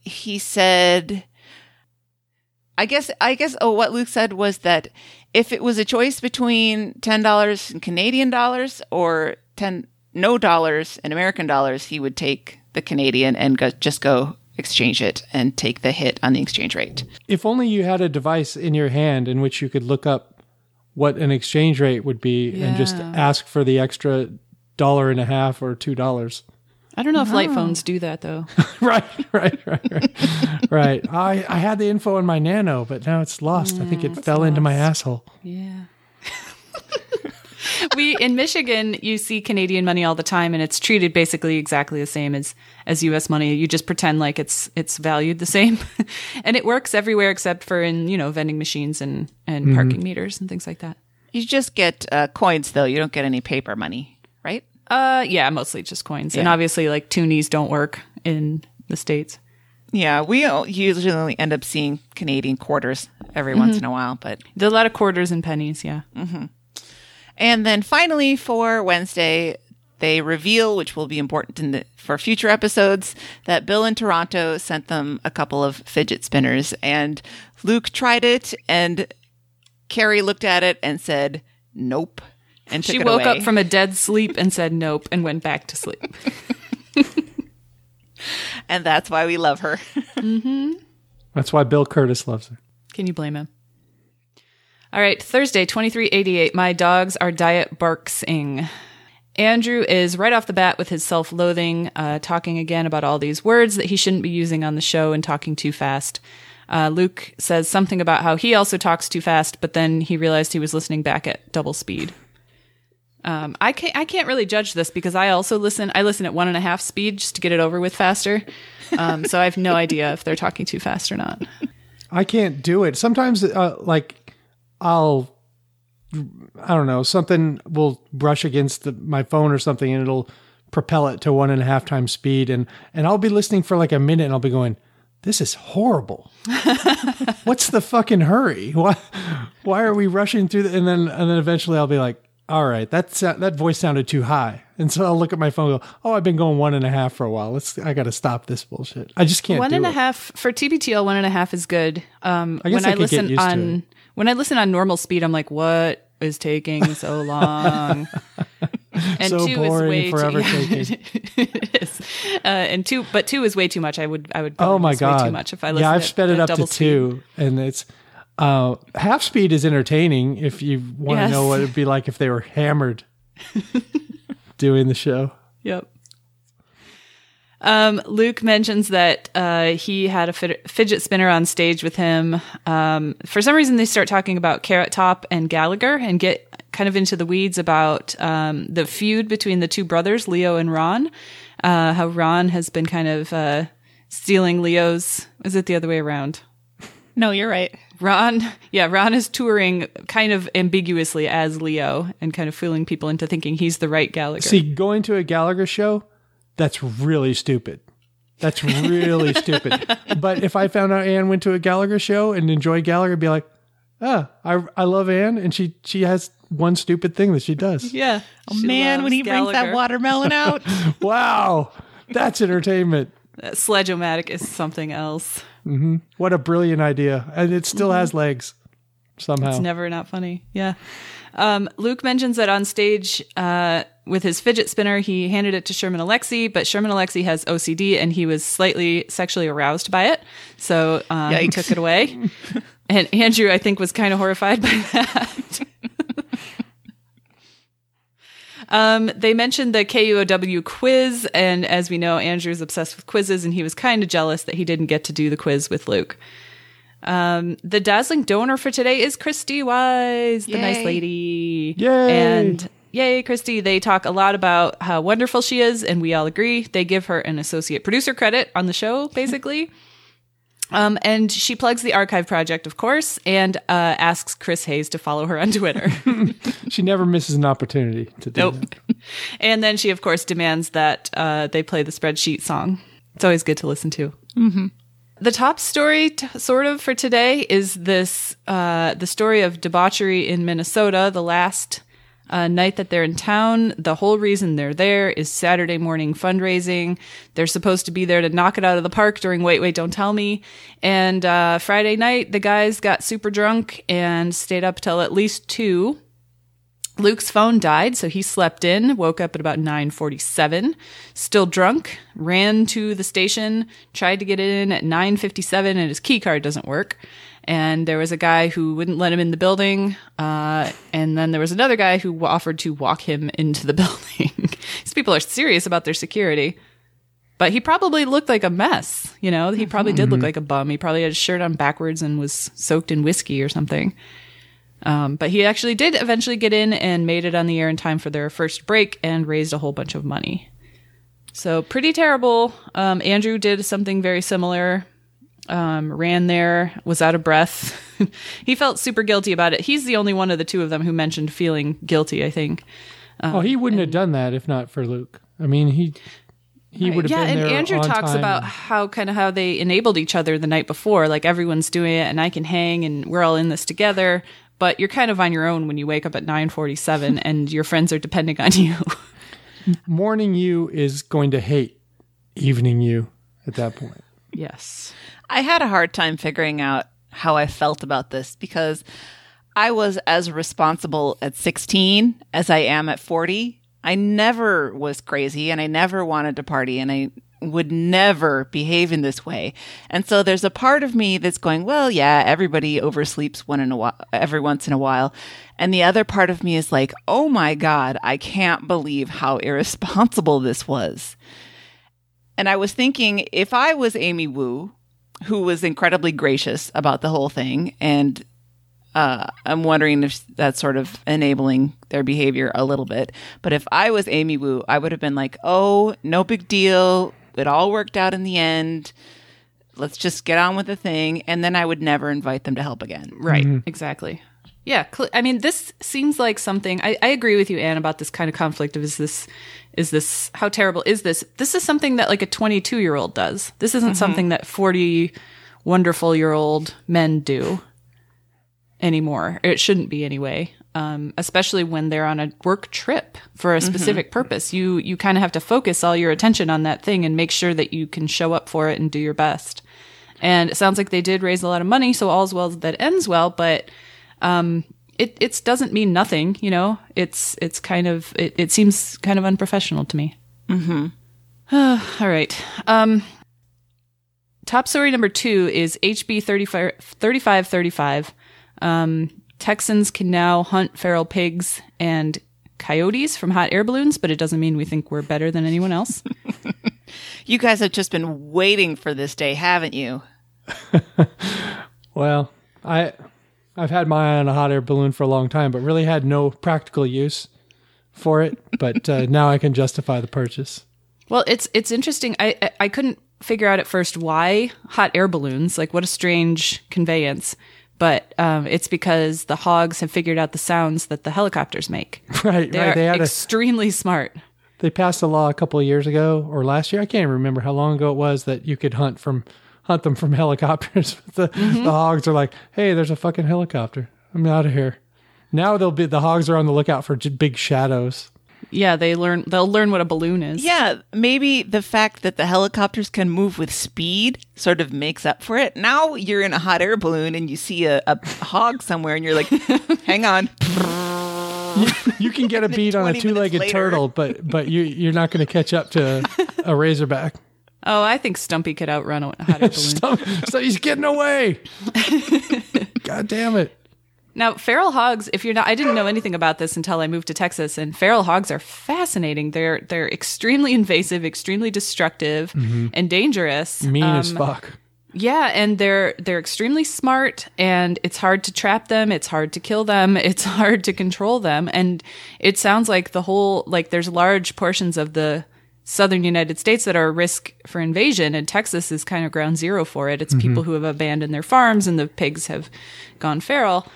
Speaker 3: he said, I guess I guess oh what Luke said was that if it was a choice between ten dollars in Canadian dollars or ten no dollars in American dollars, he would take the Canadian and go, just go exchange it and take the hit on the exchange rate.
Speaker 1: If only you had a device in your hand in which you could look up what an exchange rate would be and just ask for the extra dollar and a half or two dollars.
Speaker 2: I don't know if light phones do that though. [laughs]
Speaker 1: right, right, right, right. right. I, I had the info in my nano, but now it's lost. I think it fell into my asshole.
Speaker 2: Yeah. [laughs] we in Michigan, you see Canadian money all the time, and it's treated basically exactly the same as as U.S. money. You just pretend like it's it's valued the same, [laughs] and it works everywhere except for in you know vending machines and and parking meters and things like that.
Speaker 3: You just get uh, coins though; you don't get any paper money, right?
Speaker 2: Uh, yeah, mostly just coins, and obviously like toonies don't work in the states.
Speaker 3: Yeah, we usually end up seeing Canadian quarters every once in a while, but
Speaker 2: There's a lot of quarters and pennies. Yeah. Mm-hmm.
Speaker 3: And then finally for Wednesday, they reveal, which will be important in the, for future episodes, that Bill in Toronto sent them a couple of fidget spinners. And Luke tried it, and Carrie looked at it and said, Nope. And took
Speaker 2: She
Speaker 3: it
Speaker 2: woke
Speaker 3: away.
Speaker 2: up from a dead sleep and said nope and went back to sleep. [laughs]
Speaker 3: and that's why we love her.
Speaker 1: That's why Bill Kurtis loves her.
Speaker 2: Can you blame him? All right, Thursday, 2388. My dogs are diet barksing. Andrew is right off the bat with his self loathing, uh, talking again about all these words that he shouldn't be using on the show and talking too fast. Uh, Luke says something about how he also talks too fast, but then he realized he was listening back at double speed. Um, I can't, I can't really judge this because I also listen. I listen at one and a half speed just to get it over with faster. Um, so I have no idea if they're talking too fast or not.
Speaker 1: I can't do it. Sometimes, uh, like, I'll, I don't know, something will brush against the, my phone or something, and it'll propel it to one and a half times speed, and and I'll be listening for like a minute, and I'll be going, "This is horrible. [laughs] What's the fucking hurry? Why, why are we rushing through?" The, and then and then eventually I'll be like, "All right, that's that voice sounded too high," and so I'll look at my phone, and go, "Oh, I've been going one and a half for a while. Let's, I got to stop this bullshit. I just can't
Speaker 2: One and a half for TBTL. One and a half is good. Um,
Speaker 1: I
Speaker 2: when
Speaker 1: I
Speaker 2: I, listen on when I listen on normal speed, I'm like, what is taking so [laughs] long? and
Speaker 1: So
Speaker 2: two
Speaker 1: boring,
Speaker 2: is way
Speaker 1: forever
Speaker 2: too,
Speaker 1: taking. [laughs]
Speaker 2: it is. Uh, and two, but two is way too much. I would, I would.
Speaker 1: Oh my god!
Speaker 2: Way too much if I listen.
Speaker 1: yeah, I've
Speaker 2: at-
Speaker 1: sped it up to
Speaker 2: speed.
Speaker 1: two, and it's uh, half speed is entertaining if you want to
Speaker 2: Yes.
Speaker 1: know what it'd be like if they were hammered [laughs] doing the show.
Speaker 2: Yep. Um, Luke mentions that uh, he had a fid- fidget spinner on stage with him. Um, for some reason, they start talking about Carrot Top and Gallagher and get kind of into the weeds about um, the feud between the two brothers, Leo and Ron. Uh, how Ron has been kind of uh, stealing Leo's. Is it the other way around?
Speaker 3: No, you're right.
Speaker 2: Ron, yeah, Ron is touring kind of ambiguously as Leo and kind of fooling people into thinking he's the right Gallagher.
Speaker 1: See, going to a Gallagher show, that's really stupid. That's really [laughs] stupid. But if I found out Anne went to a Gallagher show and enjoyed Gallagher, I'd be like, ah, I I love Anne, and she she has one stupid thing that she does.
Speaker 2: yeah.
Speaker 3: Oh man, when he brings that watermelon out. [laughs]
Speaker 1: Wow, that's entertainment.
Speaker 2: Sledge-o-matic is something else.
Speaker 1: What a brilliant idea, and it still has legs somehow.
Speaker 2: It's never not funny. Yeah. Um, Luke mentions that on stage uh, with his fidget spinner, he handed it to Sherman Alexie, but Sherman Alexie has OCD and he was slightly sexually aroused by it. So um, he took it away. [laughs] and Andrew, I think, was kind of horrified by that. Um, they mentioned the KUOW quiz, and as we know, Andrew's obsessed with quizzes, and he was kind of jealous that he didn't get to do the quiz with Luke. Um, the dazzling donor for today is Christy Wise, the nice lady.
Speaker 1: Yay.
Speaker 2: And yay, Christy. They talk a lot about how wonderful she is, and we all agree. They give her an associate producer credit on the show, basically. [laughs] um, and she plugs the archive project, of course, and uh, asks Chris Hayes to follow her on Twitter. [laughs] [laughs]
Speaker 1: She never misses an opportunity to do
Speaker 2: Nope.
Speaker 1: that. [laughs]
Speaker 2: and then she, of course, demands that uh, they play the spreadsheet song. It's always good to listen to. Mm-hmm. The top story, t- sort of, for today is this uh, the story of debauchery in Minnesota. The last uh, night that they're in town, the whole reason they're there is Saturday morning fundraising. They're supposed to be there to knock it out of the park during Wait, Wait, Don't Tell Me. And uh, Friday night, the guys got super drunk and stayed up till at least two. Luke's phone died, so he slept in, woke up at about 9:47, still drunk, ran to the station, tried to get in at 9:57 and his key card doesn't work. And there was a guy who wouldn't let him in the building, uh, and then there was another guy who offered to walk him [laughs] into the building. These people are serious about their security. But he probably looked like a mess, you know? He probably did look like a bum. He probably had his shirt on backwards and was soaked in whiskey or something. Um, but he actually did eventually get in and made it on the air in time for their first break and raised a whole bunch of money. So pretty terrible. Um, Andrew did something very similar. Um, ran there, was out of breath. [laughs] he felt super guilty about it. He's the only one of the two of them who mentioned feeling guilty. I think.
Speaker 1: oh, he wouldn't have done that if not for Luke. I mean, he he would have been there.
Speaker 2: yeah,
Speaker 1: and.
Speaker 2: Andrew talks
Speaker 1: time.
Speaker 2: about how kind of how they enabled each other the night before. Like everyone's doing it, and I can hang, and we're all in this together. But you're kind of on your own when you wake up at 9:47, [laughs] and your friends are depending on you. [laughs]
Speaker 1: morning you is going to hate evening you at that point.
Speaker 2: yes.
Speaker 3: I had a hard time figuring out how I felt about this because I was as responsible at 16 as I am at 40. I never was crazy and I never wanted to party and I would never behave in this way. And so there's a part of me that's going, well, yeah, everybody oversleeps one in a while, every once in a while. And the other part of me is like, oh my God, I can't believe how [laughs] irresponsible this was. And I was thinking, if I was Amy Wu, who was incredibly gracious about the whole thing, and uh, I'm wondering if that's sort of enabling their behavior a little bit. But if I was Amy Wu, I would have been like, oh, no big deal. It all worked out in the end. Let's just get on with the thing. And then I would never invite them to help again.
Speaker 2: Right. Exactly. Yeah. Cl- I mean, this seems like something. I, I agree with you, Anne, about this kind of conflict of is this, is this, how terrible is this? This is something that like a 22 year old does. This isn't something that 40 wonderful year old men do anymore. It shouldn't be anyway. Um, especially when they're on a work trip for a specific purpose. You you kind of have to focus all your attention on that thing and make sure that you can show up for it and do your best. And it sounds like they did raise a lot of money, so all's well that ends well. But um, it it doesn't mean nothing, you know. It's it's kind of it, it seems kind of unprofessional to me. Mm-hmm. [sighs] all right. Um, top story number two is HB 35, 3535. Um, Texans can now hunt feral pigs and coyotes from hot air balloons, but it doesn't mean we think we're better than anyone else. [laughs]
Speaker 3: You guys have just been waiting for this day, haven't you? [laughs]
Speaker 1: Well, I I've had my eye on a hot air balloon for a long time, but really had no practical use for it. But uh, [laughs] now I can justify the purchase.
Speaker 2: Well, it's it's interesting. I I- I couldn't figure out at first why hot air balloons. Like, what a strange conveyance. But um, it's because the hogs have figured out the sounds that the helicopters make. [laughs]
Speaker 1: Right,
Speaker 2: They
Speaker 1: right.
Speaker 2: are
Speaker 1: They had a,
Speaker 2: extremely smart.
Speaker 1: they passed a law a couple of years ago or last year. I can't even remember how long ago it was that you could hunt from hunt them from [laughs] helicopters. [laughs] the,
Speaker 2: Mm-hmm.
Speaker 1: the hogs are like, "Hey, there's a fucking helicopter. I'm out of here." Now they'll be the hogs are on the lookout for j- big shadows.
Speaker 2: Yeah, they learn. They'll learn what a balloon is.
Speaker 3: Yeah, maybe the fact that the helicopters can move with speed sort of makes up for it. Now you're in a hot air balloon and you see a, a hog somewhere and you're like, [laughs] hang on.
Speaker 1: You can get a beat on a two-legged turtle, but but you you're not going to catch up to a razorback.
Speaker 2: Oh, I think Stumpy could outrun a hot air [laughs] balloon.
Speaker 1: so, so he's getting away. [laughs] God damn it.
Speaker 2: Now, feral hogs, if you're not I didn't know anything about this until I moved to Texas and feral hogs are fascinating. They're they're extremely [laughs] invasive, extremely destructive and dangerous.
Speaker 1: Mean as
Speaker 2: Um,
Speaker 1: fuck.
Speaker 2: Yeah, and they're they're extremely smart and it's hard to trap them, it's hard to kill them, it's hard to control them and it sounds like the whole like there's large portions of the southern United States that are a risk for invasion and Texas is kind of ground zero for it. It's people who have abandoned their farms and the pigs have gone feral.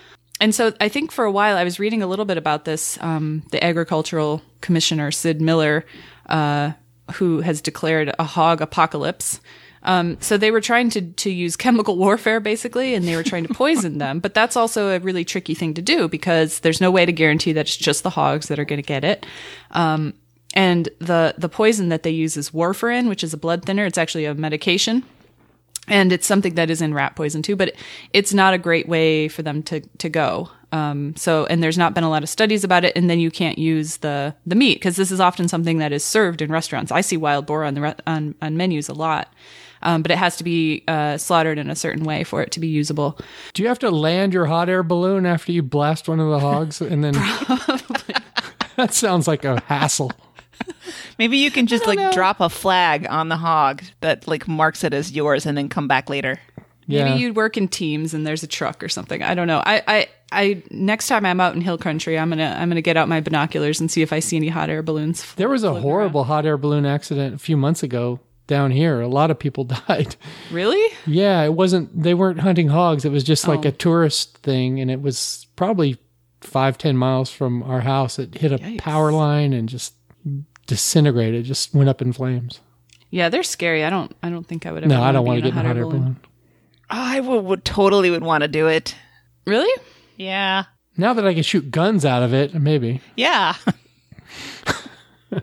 Speaker 2: And so I think for a while I was reading a little bit about this. Um, the agricultural commissioner Sid Miller, uh, who has declared a hog apocalypse. Um, so they were trying to to use chemical [laughs] warfare basically, and they were trying to poison them. But that's also a really tricky thing to do because there's no way to guarantee that it's just the hogs that are going to get it. Um, and the the poison that they use is warfarin, which is a blood thinner. It's actually a medication. And it's something that is in rat poison too but it's not a great way for them to to go. Um, so and there's not been a lot of studies about it. And then you can't use the the meat because this is often something that is served in restaurants. I see wild boar on the re- on, on menus a lot. Um, but it has to be uh, slaughtered in a certain way for it to be usable.
Speaker 1: Do you have to land your hot air balloon after you blast one of the hogs and then [laughs] [laughs] That sounds like a hassle. [laughs]
Speaker 3: Maybe you can just like
Speaker 2: know.
Speaker 3: drop a flag on the hog that like marks it as yours and then come back later.
Speaker 1: Yeah.
Speaker 2: maybe you'd work in teams and there's a truck or something i don't know i i I next time I'm out in hill country, I'm gonna I'm gonna get out my binoculars and see if I see any hot air balloons.
Speaker 1: There was a
Speaker 2: floating
Speaker 1: horrible hot air balloon accident a few months ago down here. A lot of people [laughs] died.
Speaker 2: Really?
Speaker 1: Yeah, it wasn't. They weren't hunting hogs. It was just like
Speaker 2: Oh.
Speaker 1: a tourist thing, and it was probably five ten miles from our house. It hit a
Speaker 2: Yikes.
Speaker 1: power line and just disintegrated. Just went up in flames.
Speaker 2: Yeah, they're scary. I don't I don't think I would ever.
Speaker 1: No, I don't want to get in a hot air balloon.
Speaker 3: I would, would totally would want to do it.
Speaker 2: Really?
Speaker 3: Yeah.
Speaker 1: Now that I can shoot guns out of it, maybe.
Speaker 3: Yeah.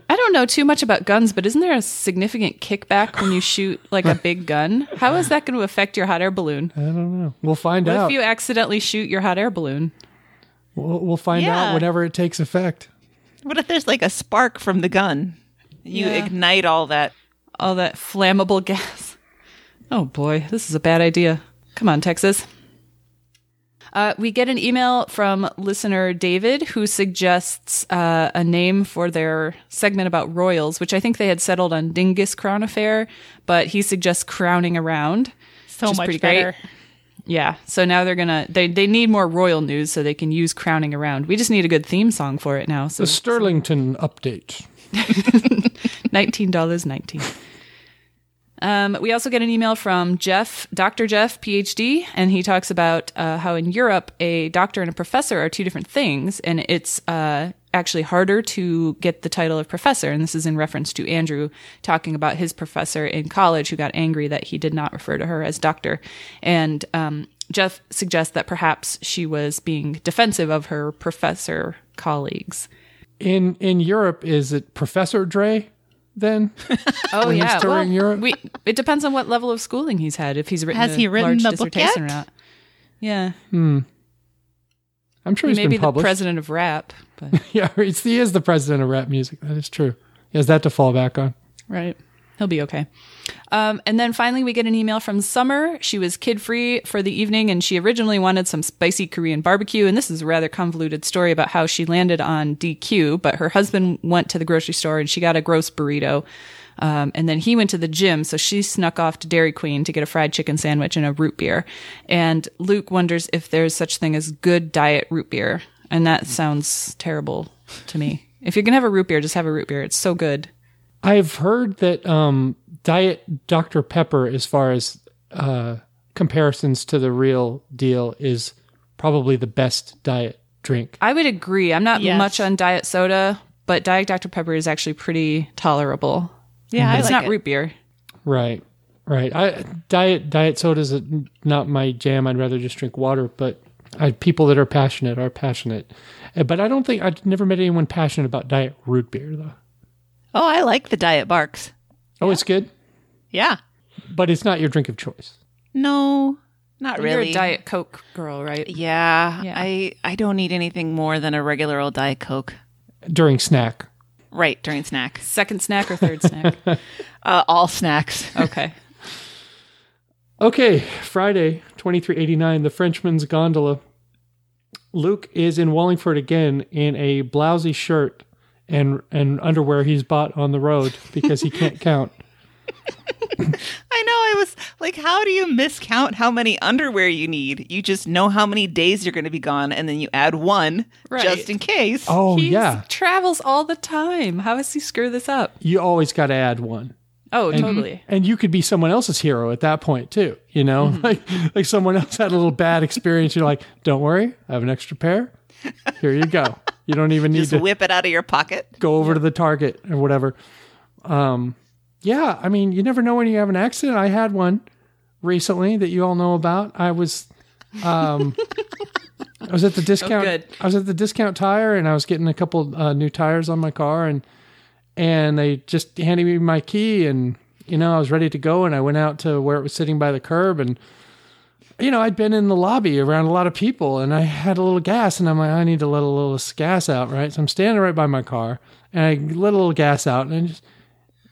Speaker 2: I don't know too much about guns, but isn't there a significant kickback when you shoot like a big gun? How is that going to affect your hot air balloon?
Speaker 1: I don't know. We'll find
Speaker 2: What
Speaker 1: out.
Speaker 2: if you accidentally shoot your hot air balloon?
Speaker 1: We'll, we'll find out
Speaker 3: Yeah.
Speaker 1: whenever it takes effect.
Speaker 3: What if there's like a spark from the gun? You
Speaker 2: Yeah.
Speaker 3: ignite all that.
Speaker 2: All that flammable [laughs] gas. Oh boy, this is a bad idea. Come on, Texas. Uh, we get an email from listener David who suggests uh, a name for their segment about royals, which I think they had settled on Dingus Crown Affair, but he suggests crowning around.
Speaker 4: So much
Speaker 2: pretty great. Yeah, so now they're gonna they they need more royal news so they can use crowning around. We just need a good theme song for it now. So
Speaker 1: The Sterlington update. [laughs]
Speaker 2: nineteen dollars nineteen. Um, we also get an email from Jeff, Dr. Jeff, PhD, and he talks about uh, how in Europe a doctor and a professor are two different things, and it's uh, actually harder to get the title of professor. And this is in reference to Andrew talking about his professor in college who got angry that he did not refer to her as doctor. And um, Jeff suggests that perhaps she was being defensive of her professor colleagues.
Speaker 1: In in Europe, is it Professor Dre then? [laughs]
Speaker 2: Oh
Speaker 1: When he's
Speaker 2: yeah,
Speaker 1: touring
Speaker 2: well,
Speaker 1: Europe?
Speaker 2: we it depends on what level of schooling he's had. If he's written
Speaker 4: Has
Speaker 2: a
Speaker 4: he written
Speaker 2: large
Speaker 4: the book
Speaker 2: dissertation
Speaker 4: yet?
Speaker 2: or not. Yeah, Hmm.
Speaker 1: I'm sure
Speaker 2: he
Speaker 1: he's
Speaker 2: may
Speaker 1: been
Speaker 2: be the
Speaker 1: published.
Speaker 2: president of rap, but [laughs]
Speaker 1: yeah, he is the president of rap music. That is true. He has that to fall back on.
Speaker 2: right, he'll be okay. Um, and then finally, we get an email from Summer. She was kid free for the evening, and she originally wanted some spicy Korean barbecue. And this is a rather convoluted story about how she landed on DQ, but her husband went to the grocery store and she got a gross burrito. Um, and then he went to the gym, so she snuck off to Dairy Queen to get a fried chicken sandwich and a root beer. And Luke wonders if there's such thing as good diet root beer, and that sounds terrible to me. If you're gonna have a root beer, just have a root beer. It's so good.
Speaker 1: I've heard that um, Diet Dr. Pepper, as far as uh, comparisons to the real deal, is probably the best diet drink.
Speaker 2: I would agree. I'm not
Speaker 4: Yes.
Speaker 2: much on diet soda, but Diet Dr Pepper is actually pretty tolerable.
Speaker 4: Yeah, I
Speaker 2: it's
Speaker 4: like
Speaker 2: not
Speaker 4: it.
Speaker 2: root beer.
Speaker 1: Right, right. I diet diet soda is not my jam. I'd rather just drink water. But I, people that are passionate are passionate. Uh, But I don't think I've never met anyone passionate about diet root beer though.
Speaker 3: Oh, I like the diet Barq's.
Speaker 1: Oh, it's good,
Speaker 3: Yeah.
Speaker 1: but it's not your drink of choice.
Speaker 3: No, not really.
Speaker 2: You're a Diet Coke girl, right?
Speaker 3: Yeah,
Speaker 2: Yeah.
Speaker 3: I I don't need anything more than a regular old diet coke.
Speaker 1: During snack,
Speaker 3: Right during snack.
Speaker 2: Second snack or third snack? [laughs]
Speaker 3: Uh, all snacks.
Speaker 2: Okay.
Speaker 1: Okay, Friday, 2389, The Frenchman's Gondola. Luke is in Wallingford again in a blousy shirt and, and underwear he's bought on the road because he can't count. [laughs]
Speaker 3: I know. I was like, how do you miscount how many underwear you need? You just know how many days you're going to be gone, and then you add one
Speaker 2: Right.
Speaker 3: just in case.
Speaker 1: Oh,
Speaker 2: he
Speaker 1: yeah.
Speaker 2: travels all the time. How does he screw this up?
Speaker 1: You always got to add one.
Speaker 2: Oh, totally.
Speaker 1: And you could be someone else's hero at that point, too. You know, like, like someone else had a little bad experience. You're like, don't worry, I have an extra pair. Here you go. You don't even need
Speaker 3: just
Speaker 1: to.
Speaker 3: whip it out of your pocket.
Speaker 1: go over to the Target or whatever. Um, yeah, I mean, you never know when you have an accident. I had one recently that you all know about. I was, um, I was at the [laughs] discount.
Speaker 2: good.
Speaker 1: I was at the discount tire, and I was getting a couple uh, new tires on my car, and and they just handed me my key, and you know, I was ready to go, and I went out to where it was sitting by the curb, and you know, I'd been in the lobby around a lot of people and I had a little gas and I'm like, I need to let a little gas out, right? So I'm standing right by my car and I let a little gas out and it just,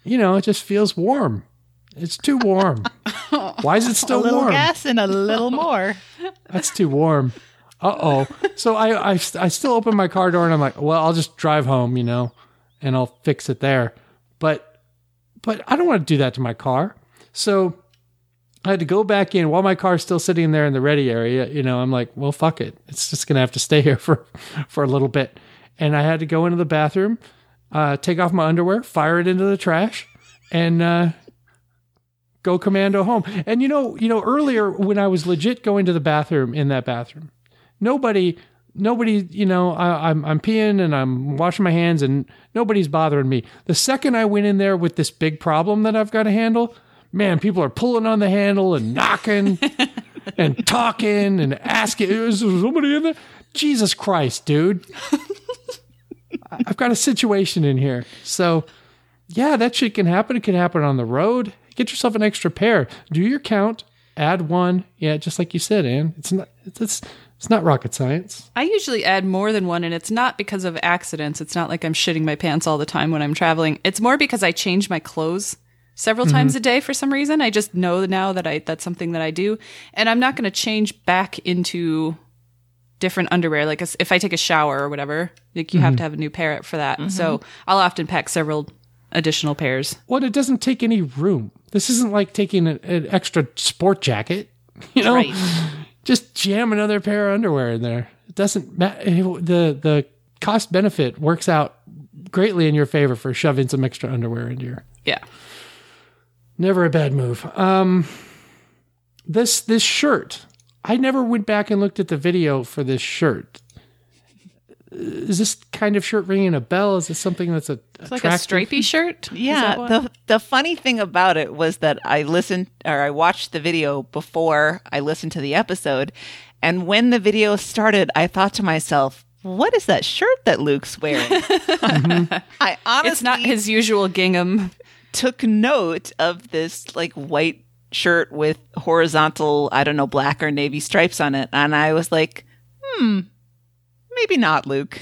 Speaker 1: you know, it just feels warm. It's too warm. [laughs] Why is it still a
Speaker 4: little
Speaker 1: warm?
Speaker 4: gas and a little more. [laughs]
Speaker 1: That's too warm. Uh oh. So I, I, I still open my car door and I'm like, well, I'll just drive home, you know, and I'll fix it there. But, but I don't want to do that to my car. So I had to go back in while my car's still sitting there in the ready area. You know, I'm like, well, fuck it. It's just to have to stay [laughs] here for, for a little bit. And I had to go into the bathroom, uh, take off my underwear, fire it into the trash, and, uh, go commando home. And you know, you know, earlier when I was legit going to the bathroom in that bathroom, nobody, nobody, you know, I, I'm I'm peeing and I'm washing my hands and nobody's bothering me. The second I went in there with this big problem that I've got to handle, man, people are pulling on the handle and knocking [laughs] and talking and asking, is there somebody in there? Jesus Christ, dude. [laughs] I've got a situation in here. So, yeah, that shit can happen. It can happen on the road. Get yourself an extra pair. Do your count. add one. Yeah, just like you said, Anne. It's not. It's it's, it's not rocket science.
Speaker 2: I usually add more than one, and it's not because of accidents. It's not like I'm shitting my pants all the time when I'm traveling. It's more because I change my clothes several mm-hmm. times a day for some reason. I just know now that I that's something that I do, and I'm not going to change back into different underwear. Like if I take a shower or whatever, like you have mm-hmm. to have a new pair for that. So mm-hmm. I'll often pack several additional pairs.
Speaker 1: Well, it doesn't take any room. This isn't like taking an, an extra sport jacket. [laughs] You know,
Speaker 3: Right.
Speaker 1: Just jam another pair of underwear in there. It doesn't matter. The the cost benefit works out greatly in your favor for shoving some extra underwear into your.
Speaker 2: Yeah.
Speaker 1: Never a bad move. Um, this this shirt. I never went back and looked at the video for this shirt. Is this kind of shirt ringing a bell? Is this something that's a
Speaker 2: It's like a stripy [laughs] shirt.
Speaker 3: Yeah, the the funny thing about it was that I listened or I watched the video before I listened to the episode, and when the video started, I thought to myself, "What is that shirt that Luke's wearing?" [laughs] [laughs] I honestly
Speaker 2: it's not his usual gingham.
Speaker 3: took note of this like white shirt with horizontal, I don't know, black or navy stripes on it, and I was like, "Hmm, maybe not, Luke."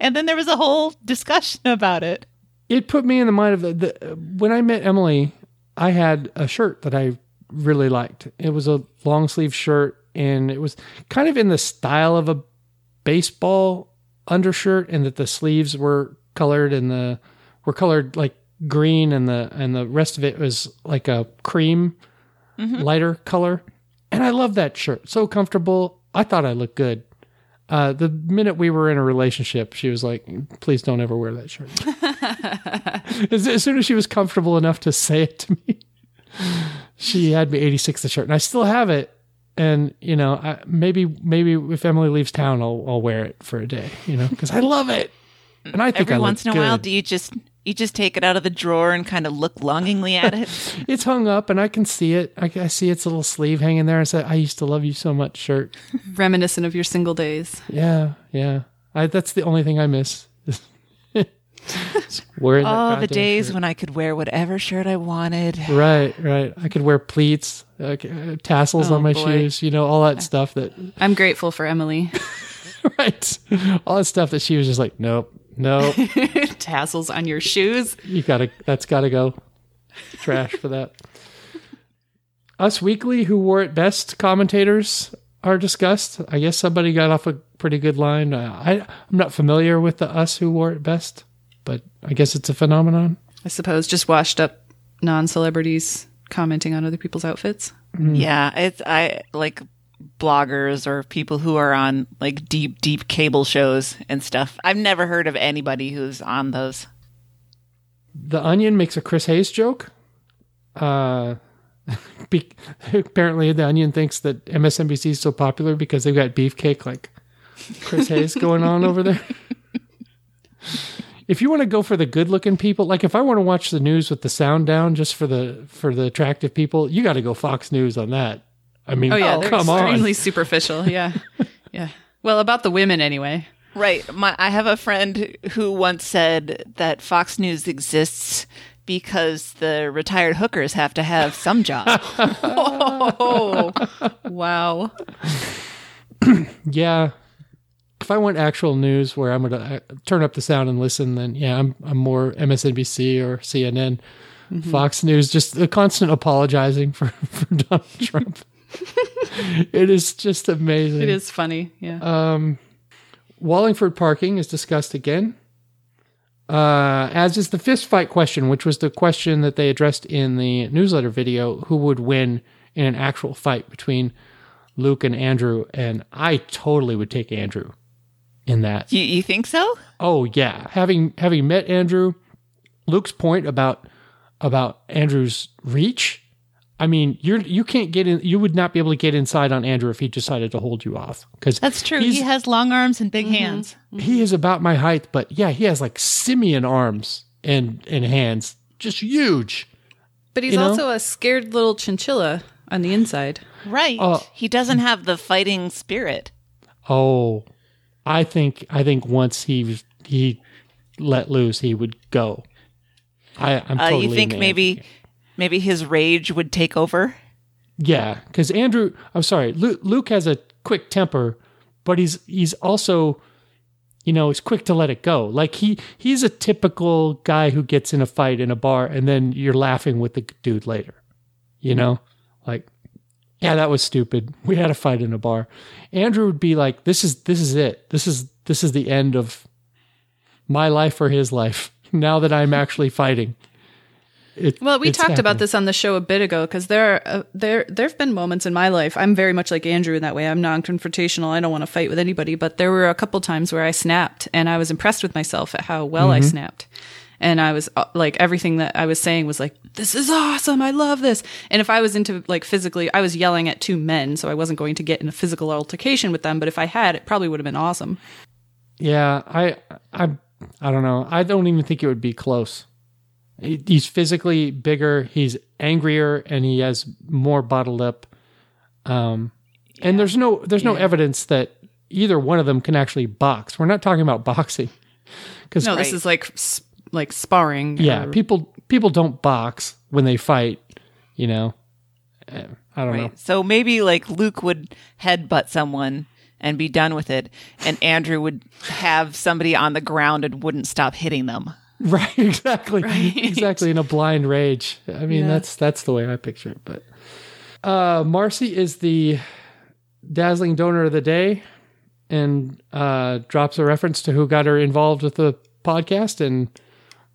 Speaker 3: And then there was a whole discussion about it.
Speaker 1: it put me in the mind of the, the when I met Emily, I had a shirt that I really liked. It was a long sleeve shirt and it was kind of in the style of a baseball undershirt and that the sleeves were colored and the were colored like green and the and the rest of it was like a cream mm-hmm. lighter color. And I love that shirt. So comfortable. I thought I looked good. Uh, the minute we were in a relationship, she was like, "Please don't ever wear that shirt." [laughs] as, as soon as she was comfortable enough to say it to me, she had me 86 the shirt, and I still have it. And you know, I, maybe maybe if Emily leaves town, I'll I'll wear it for a day. You know, because I love it, and I think
Speaker 3: Every
Speaker 1: I
Speaker 3: once in a while, do you just you just take it out of the drawer and kind of look longingly at it? [laughs]
Speaker 1: It's hung up, and I can see it. I, I see its little sleeve hanging there. I said, "I used to love you so much." Shirt. [laughs]
Speaker 2: Reminiscent of your single days.
Speaker 1: Yeah, yeah. I, that's the only thing I miss. Just wearing that
Speaker 3: oh, the days
Speaker 1: shirt.
Speaker 3: when I could wear whatever shirt I wanted.
Speaker 1: Right, right. I could wear pleats, uh, tassels
Speaker 2: Oh,
Speaker 1: on my
Speaker 2: boy.
Speaker 1: shoes. You know, all that stuff. That
Speaker 2: I'm grateful for Emily. [laughs]
Speaker 1: right, all that stuff that she was just like, nope, nope. [laughs]
Speaker 2: Tassels on your shoes.
Speaker 1: you gotta. That's gotta go. Trash for that. Us Weekly, who wore it best, commentators are discussed. I guess somebody got off a pretty good line. Uh, I, I'm not familiar with the Us who wore it best, but I guess it's a phenomenon.
Speaker 2: I suppose just washed up non celebrities commenting on other people's outfits.
Speaker 3: Yeah, it's I like bloggers or people who are on like deep, deep cable shows and stuff. I've never heard of anybody who's on those.
Speaker 1: The Onion makes a Chris Hayes joke. Uh, [laughs] be, apparently, the Onion thinks that MSNBC is so popular because they've got beefcake like Chris Hayes going on over there. If you want to go for the good-looking people, like if I want to watch the news with the sound down just for the for the attractive people, you got to go Fox News on that. I mean,
Speaker 2: Oh, yeah. Oh, they're
Speaker 1: come
Speaker 2: extremely
Speaker 1: on.
Speaker 2: superficial. Yeah. [laughs] yeah. Well, about the women anyway.
Speaker 3: Right. My I have a friend who once said that Fox News exists because the retired hookers have to have some job. [laughs]
Speaker 2: Oh, wow.
Speaker 1: Yeah. If I want actual news where I'm going to uh, turn up the sound and listen, then yeah, I'm I'm more MSNBC or CNN, mm-hmm. Fox News. Just the constant apologizing for [laughs] for Donald Trump. [laughs] it is just amazing.
Speaker 2: It is funny. Yeah.
Speaker 1: Uh, Wallingford parking is discussed again. Uh, as is the fist fight question, which was the question that they addressed in the newsletter video who would win in an actual fight between Luke and Andrew. And I totally would take Andrew in that.
Speaker 3: you, you think so?
Speaker 1: Oh yeah, having having met Andrew, Luke's point about about Andrew's reach. I mean, you're you can't get in. You would not be able to get inside on Andrew if he decided to hold you off because
Speaker 3: That's true. He has long arms and big mm-hmm. hands. Mm-hmm.
Speaker 1: he is about my height, but yeah, he has like simian arms and and hands, just huge.
Speaker 2: But he's
Speaker 1: you know?
Speaker 2: also a scared little chinchilla on the inside.
Speaker 3: Right.
Speaker 1: Oh.
Speaker 3: he doesn't have the fighting spirit.
Speaker 1: Oh, I think I think once he he let loose, he would go. I, I'm
Speaker 3: Uh,
Speaker 1: totally
Speaker 3: you think maybe
Speaker 1: Andrew camp.
Speaker 3: Maybe his rage would take over?
Speaker 1: Yeah, because Andrew, I'm sorry, Luke, Luke has a quick temper, but he's he's also, you know, he's quick to let it go. Like he he's a typical guy who gets in a fight in a bar and then you're laughing with the dude later. You know, like, yeah, that was stupid. We had a fight in a bar. Andrew would be like, this is this is it. This is this is the end of my life or his life. [laughs] Now that I'm actually fighting. It,
Speaker 2: Well, we talked about this on the show a bit ago because there are, uh, there there have been moments in my life. I'm very much like Andrew in that way. I'm non-confrontational. I don't want to fight with anybody. But there were a couple times where I snapped, and I was impressed with myself at how well
Speaker 1: Mm-hmm.
Speaker 2: I snapped. And I was uh, like, everything that I was saying was like, "This is awesome! I love this." And if I was into like physically, I was yelling at two men, so I wasn't going to get in a physical altercation with them. But if I had, it probably would have been awesome.
Speaker 1: Yeah, I, I, I don't know. I don't even think it would be close. He- He's physically bigger. He's angrier, and he has more bottled up. Um, and there's no, there's no evidence that either one of them can actually box. We're not talking about [laughs] boxing, because
Speaker 2: No, this is like like sparring.
Speaker 1: yeah,
Speaker 2: or-
Speaker 1: people people don't box when they fight. You know, Eh, I don't know.
Speaker 3: So maybe like Luke would headbutt someone and be done with it, and Andrew would have somebody on the ground and wouldn't stop hitting them. [laughs]
Speaker 1: Right, exactly. Exactly in a blind rage. I mean,
Speaker 2: Yeah.
Speaker 1: that's that's the way I picture it. But uh Marcy is the dazzling donor of the day and uh drops a reference to who got her involved with the podcast and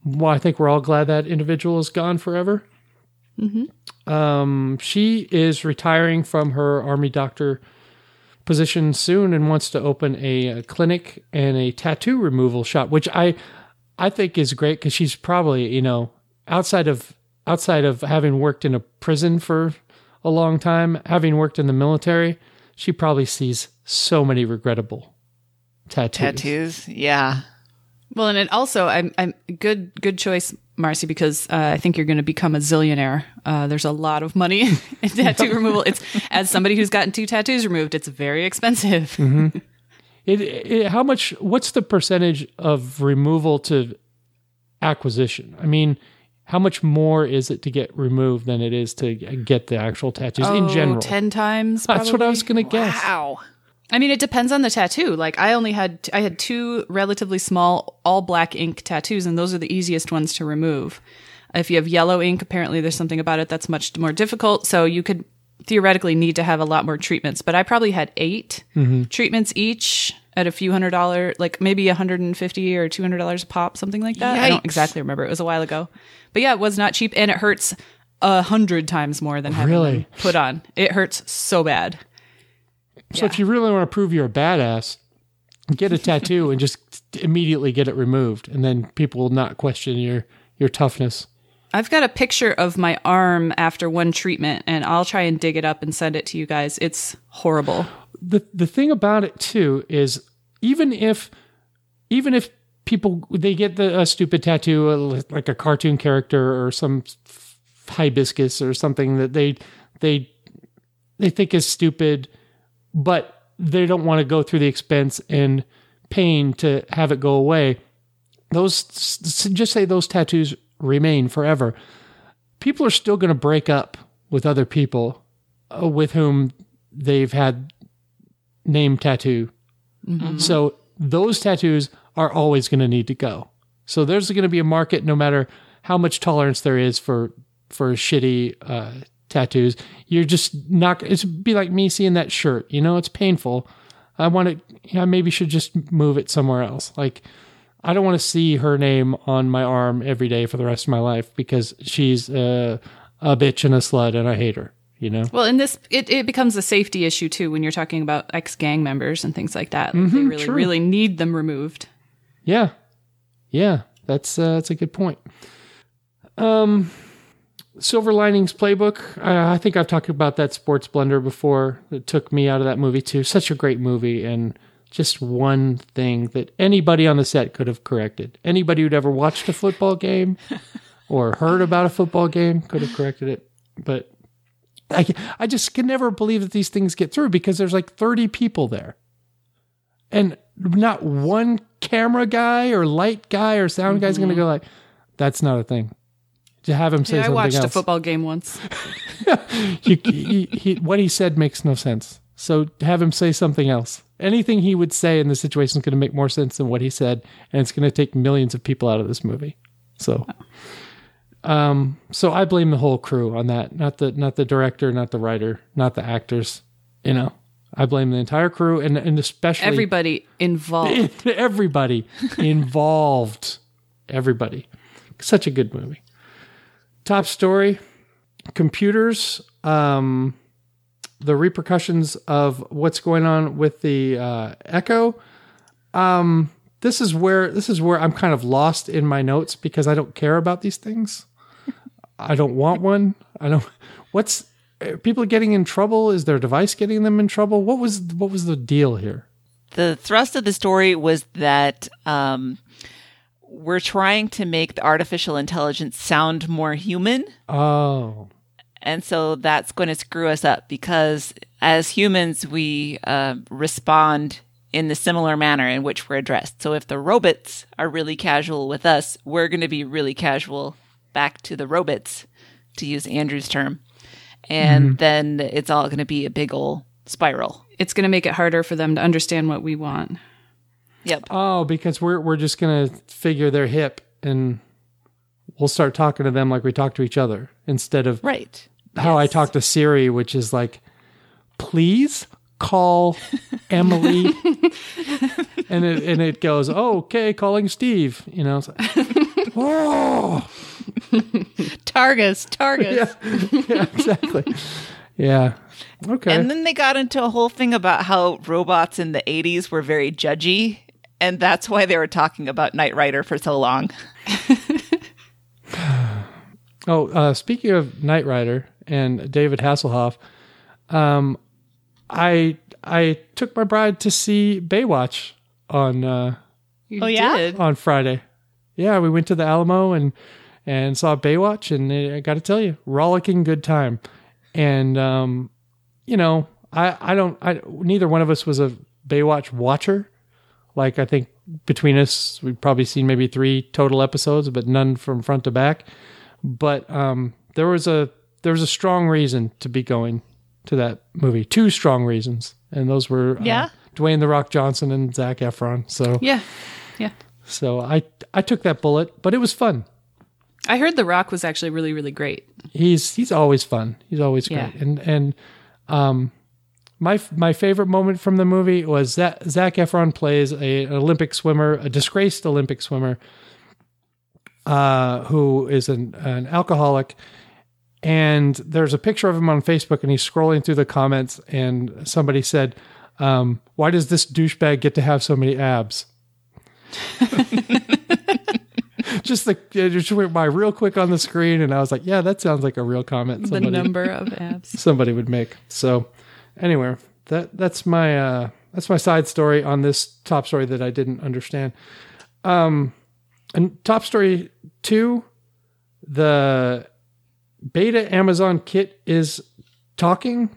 Speaker 1: well, I think we're all glad that individual is gone forever. Um, she is retiring from her army doctor position soon and wants to open a, a clinic and a tattoo removal shop, which I I think is great because she's probably you know outside of outside of having worked in a prison for a long time, having worked in the military, she probably sees so many regrettable tattoos.
Speaker 3: Tattoos, yeah.
Speaker 2: Well, and it also, I'm, I'm good, good choice, Marcy, because uh, I think you're going to become a zillionaire. Uh, there's a lot of money [laughs] in tattoo [laughs] removal. It's as somebody who's gotten two tattoos removed, it's very expensive. [laughs]
Speaker 1: It, it, how much? What's the percentage of removal to acquisition? I mean, how much more is it to get removed than it is to get the actual tattoos in
Speaker 2: Oh,
Speaker 1: general?
Speaker 2: ten times.
Speaker 1: That's what I was going to guess.
Speaker 3: Wow.
Speaker 2: I mean, it depends on the tattoo. Like, I only had, I had two relatively small, all black ink tattoos, and those are the easiest ones to remove. If you have yellow ink, apparently there's something about it that's much more difficult. So you could theoretically need to have a lot more treatments. But I probably had 8 mm-hmm. treatments each at a few hundred dollar, like maybe 150 or 200 dollars a pop, something like that. I don't exactly remember. It was a while ago. But yeah, it was not cheap, and it hurts a hundred times more than having
Speaker 1: Really?
Speaker 2: put on. It hurts so bad.
Speaker 1: So if you really want to prove you're a badass, get a tattoo and just immediately get it removed, and then people will not question your your toughness.
Speaker 2: I've got a picture of my arm after one treatment, and I'll try and dig it up and send it to you guys. It's horrible.
Speaker 1: the the thing about it too is even if even if people they get the a stupid tattoo like a cartoon character or some hibiscus or something that they they they think is stupid but they don't want to go through the expense and pain to have it go away those just say those tattoos remain forever people are still going to break up with other people uh, with whom they've had name tattoo. So those tattoos are always going to need to go. So there's going to be a market no matter how much tolerance there is for for shitty uh, tattoos. You're just not. It's be like me seeing that shirt. You know, it's painful. I want to. I maybe should just move it somewhere else. Like I don't want to see her name on my arm every day for the rest of my life because she's uh, a bitch and a slut and I hate her. You know.
Speaker 2: Well, in this, it, it becomes a safety issue too when you're talking about ex gang members and things like that. Like, they really,
Speaker 1: true.
Speaker 2: really need them removed.
Speaker 1: Yeah, yeah, that's uh, that's a good point. Um, Silver Linings Playbook. I, I think I've talked about that sports blender before. That took me out of that movie too. Such a great movie, and just one thing that anybody on the set could have corrected. Anybody who'd ever watched a football game [laughs] or heard about a football game could have corrected it, but. I, I just can never believe that these things get through because there's like 30 people there and not one camera guy or light guy or sound guy's going to mm-hmm. go like that's not a thing to have him say
Speaker 2: Yeah, I watched
Speaker 1: else.
Speaker 2: a football game once. [laughs]
Speaker 1: He, he, what he said makes no sense. So have him say something else. Anything he would say in this situation is going to make more sense than what he said, and it's going to take millions of people out of this movie. So, um, so I blame the whole crew on that. Not the not the director, not the writer, not the actors. You know, I blame the entire crew and and especially
Speaker 2: Everybody involved. [laughs]
Speaker 1: everybody involved. Everybody. Such a good movie. Top story computers, um, the repercussions of what's going on with the uh, Echo. Um, this is where this is where I'm kind of lost in my notes because I don't care about these things. [laughs] I don't want one. I don't. What's are people getting in trouble? Is their device getting them in trouble? What was what was the deal here?
Speaker 3: The thrust of the story was that um, we're trying to make the artificial intelligence sound more human.
Speaker 1: Oh,
Speaker 3: And so that's going to screw us up because as humans, we uh, respond in the similar manner in which we're addressed. So if the robots are really casual with us, we're going to be really casual back to the robots, to use Andrew's term. And then it's all going to be a big ol' spiral.
Speaker 2: it's going to make it harder for them to understand what we want.
Speaker 3: Yep.
Speaker 1: Oh, because we're we're just gonna figure they're hip and we'll start talking to them like we talk to each other instead of
Speaker 3: Right.
Speaker 1: How I talk to Siri, which is like, please call [laughs] Emily, and it and it goes, oh, okay, calling Steve. You know, it's like, [laughs] oh,
Speaker 3: Targus, Targus.
Speaker 1: yeah, exactly, yeah, okay.
Speaker 3: And then they got into a whole thing about how robots in the 80s were very judgy. And that's why they were talking about Knight Rider for so long. [sighs]
Speaker 1: Oh, uh, speaking of Knight Rider and David Hasselhoff, um, I I took my bride to see Baywatch on uh,
Speaker 2: You
Speaker 3: Oh, yeah?
Speaker 2: did.
Speaker 1: on Friday. Yeah, we went to the Alamo and and saw Baywatch, and I got to tell you, rollicking good time. And um, you know, I I don't I neither one of us was a Baywatch watcher. Like I think between us, we've probably seen maybe three total episodes, but none from front to back. But um, there was a there was a strong reason to be going to that movie. Two strong reasons, and those were uh,
Speaker 3: Yeah?
Speaker 1: Dwayne the Rock Johnson and Zac Efron. So
Speaker 2: Yeah. Yeah.
Speaker 1: so I I took that bullet, but it was fun.
Speaker 2: I heard The Rock was actually really, really great.
Speaker 1: He's he's always fun. He's always great.
Speaker 2: Yeah.
Speaker 1: And and um my my favorite moment from the movie was that Zac Efron plays a, an Olympic swimmer, a disgraced Olympic swimmer, uh, who is an, an alcoholic. And there's a picture of him on Facebook, and he's scrolling through the comments, and somebody said, um, "Why does this douchebag get to have so many abs?" [laughs] just the it just went by real quick on the screen, and I was like, "Yeah, that sounds like a real comment
Speaker 2: The
Speaker 1: somebody
Speaker 2: number [laughs] of abs.
Speaker 1: somebody would make." So, anyway, that that's my uh, that's my side story on this top story that I didn't understand. Um, and top story two, the beta Amazon kit is talking.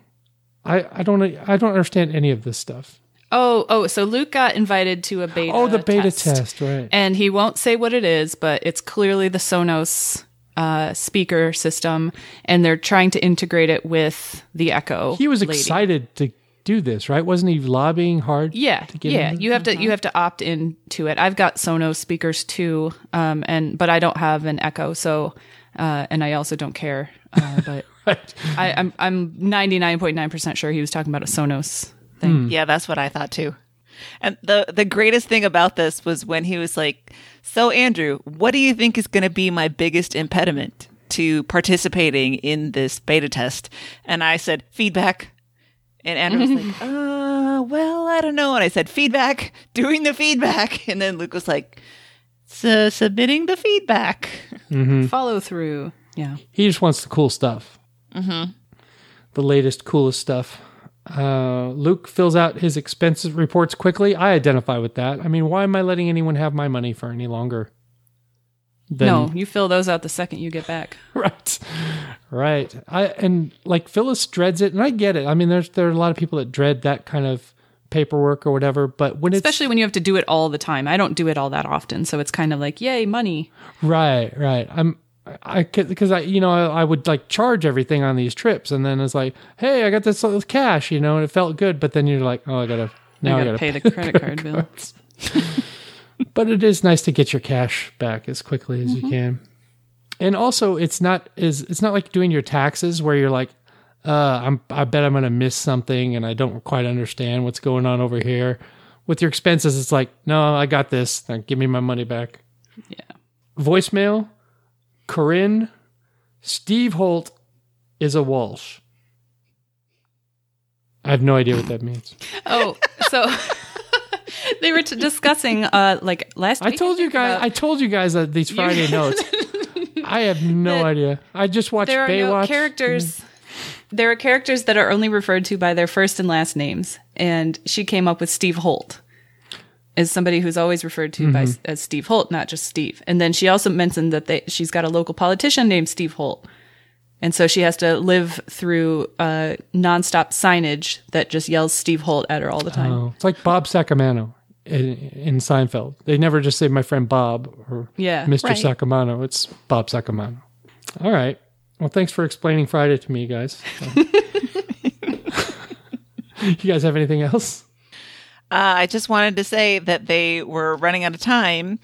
Speaker 1: I I don't I don't understand any of this stuff.
Speaker 2: Oh, oh, so Luke got invited to a beta.
Speaker 1: Oh, the beta
Speaker 2: test.
Speaker 1: test, right?
Speaker 2: And he won't say what it is, but it's clearly the Sonos uh, speaker system, and they're trying to integrate it with the Echo.
Speaker 1: He was
Speaker 2: lady.
Speaker 1: excited to do this, right? Wasn't he lobbying hard?
Speaker 2: Yeah,
Speaker 1: to get
Speaker 2: yeah. You have to you have to opt into it. I've got Sonos speakers too, um, and but I don't have an Echo, so uh, and I also don't care. Uh, [laughs] but
Speaker 1: Right.
Speaker 2: I, I'm I'm 99.9 percent sure he was talking about a Sonos thing.
Speaker 3: Yeah, that's what I thought too. And the the greatest thing about this was when he was like, "So Andrew, what do you think is going to be my biggest impediment to participating in this beta test?" And I said, "Feedback." And Andrew was like, [laughs] "Uh, well, I don't know." And I said, "Feedback, doing the feedback." [laughs] And then Luke was like, "S- "Submitting the feedback."
Speaker 2: Follow through. Yeah.
Speaker 1: He just wants the cool stuff. Mm-hmm. The latest, coolest stuff. Uh, Luke fills out his expenses reports quickly. I identify with that. I mean, why am I letting anyone have my money for any longer? Than-
Speaker 2: no, you fill those out the second you get back. [laughs]
Speaker 1: right, right. I and like Phyllis dreads it, and I get it. I mean, there's there are a lot of people that dread that kind of paperwork or whatever. But when it's
Speaker 2: Especially when you have to do it all the time. I don't do it all that often, so it's kind of like, yay, money.
Speaker 1: Right, right. I'm I because I you know I, I would like charge everything on these trips, and then it's like, hey, I got this cash, you know, and it felt good. But then you're like, oh, I gotta now
Speaker 2: I
Speaker 1: I
Speaker 2: gotta
Speaker 1: gotta,
Speaker 2: pay the credit card bill. [laughs]
Speaker 1: but it is nice to get your cash back as quickly as
Speaker 2: Mm-hmm.
Speaker 1: you can. And also, it's not is it's not like doing your taxes where you're like, uh, I'm I bet I'm gonna miss something and I don't quite understand what's going on over here. With your expenses, it's like, no, I got this. Now give me my money back.
Speaker 2: Yeah.
Speaker 1: Voicemail, Corinne, Steve Holt is a Walsh. I have no idea what that means. [laughs]
Speaker 2: Oh, so [laughs] they were t- discussing uh like last
Speaker 1: I told you guys.
Speaker 2: about-
Speaker 1: I told you guys that these Friday [laughs] notes. I have no idea. I just watched
Speaker 2: there are
Speaker 1: Baywatch.
Speaker 2: no characters. There are characters that are only referred to by their first and last names, and she came up with Steve Holt as somebody who's always referred to
Speaker 1: Mm-hmm.
Speaker 2: as Steve Holt, not just Steve. And then she also mentioned that they, she's got a local politician named Steve Holt, and so she has to live through uh, nonstop signage that just yells Steve Holt at her all the time.
Speaker 1: Oh, it's like Bob Sacamano in, in Seinfeld. They never just say my friend Bob or
Speaker 2: Yeah.
Speaker 1: Mr.
Speaker 3: Right.
Speaker 1: Sacamano. It's Bob Sacamano. All right. Well, thanks for explaining Friday to me, guys. [laughs] you guys have anything else?
Speaker 3: Uh, I just wanted to say that they were running out of time.